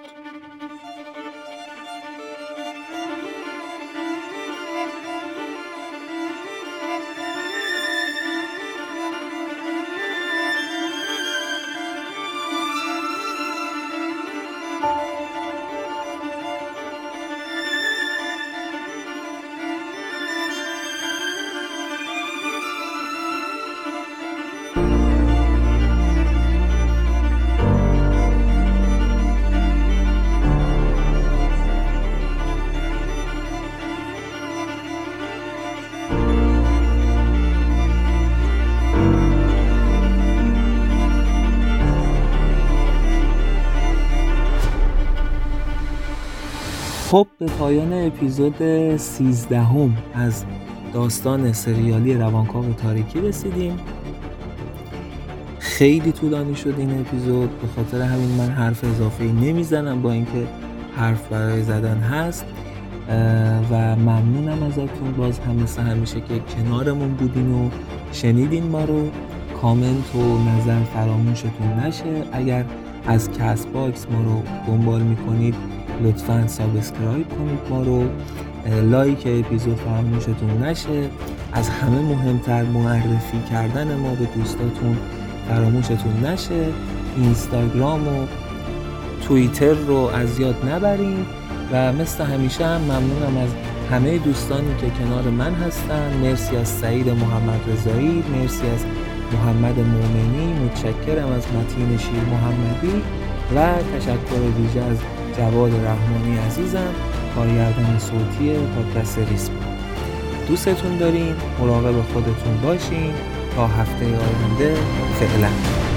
به پایان اپیزود 13 هم از داستان سریالی روانکاو تاریکی رسیدیم. خیلی طولانی شد این اپیزود. به خاطر همین من حرف اضافه نمی‌زنم با اینکه حرف برای زدن هست. و ممنونم ازتون. باز هم مثل همیشه که کنارمون بودین و شنیدین ما رو. کامنت و نظر فراموشتون نشه. اگر از Castbox ما رو دنبال می‌کنید لطفا subscribe کنید ما رو. like اپیزود فراموشتون نشه. از همه مهمتر معرفی کردن ما به دوستاتون فراموشتون نشه. اینستاگرام و توییتر رو از یاد نبرین. و مثل همیشه هم ممنونم از همه دوستانی که کنار من هستن. مرسی از سعید محمد رضایی مرسی از محمد مومنی. متشکرم از متین شیر محمدی. و تشکر ویژه از جواد رحمانی عزیزم کارگردان صوتی پادکست ریسم دوستتون داریم مراقب خودتون باشین. تا هفته آینده فعلا.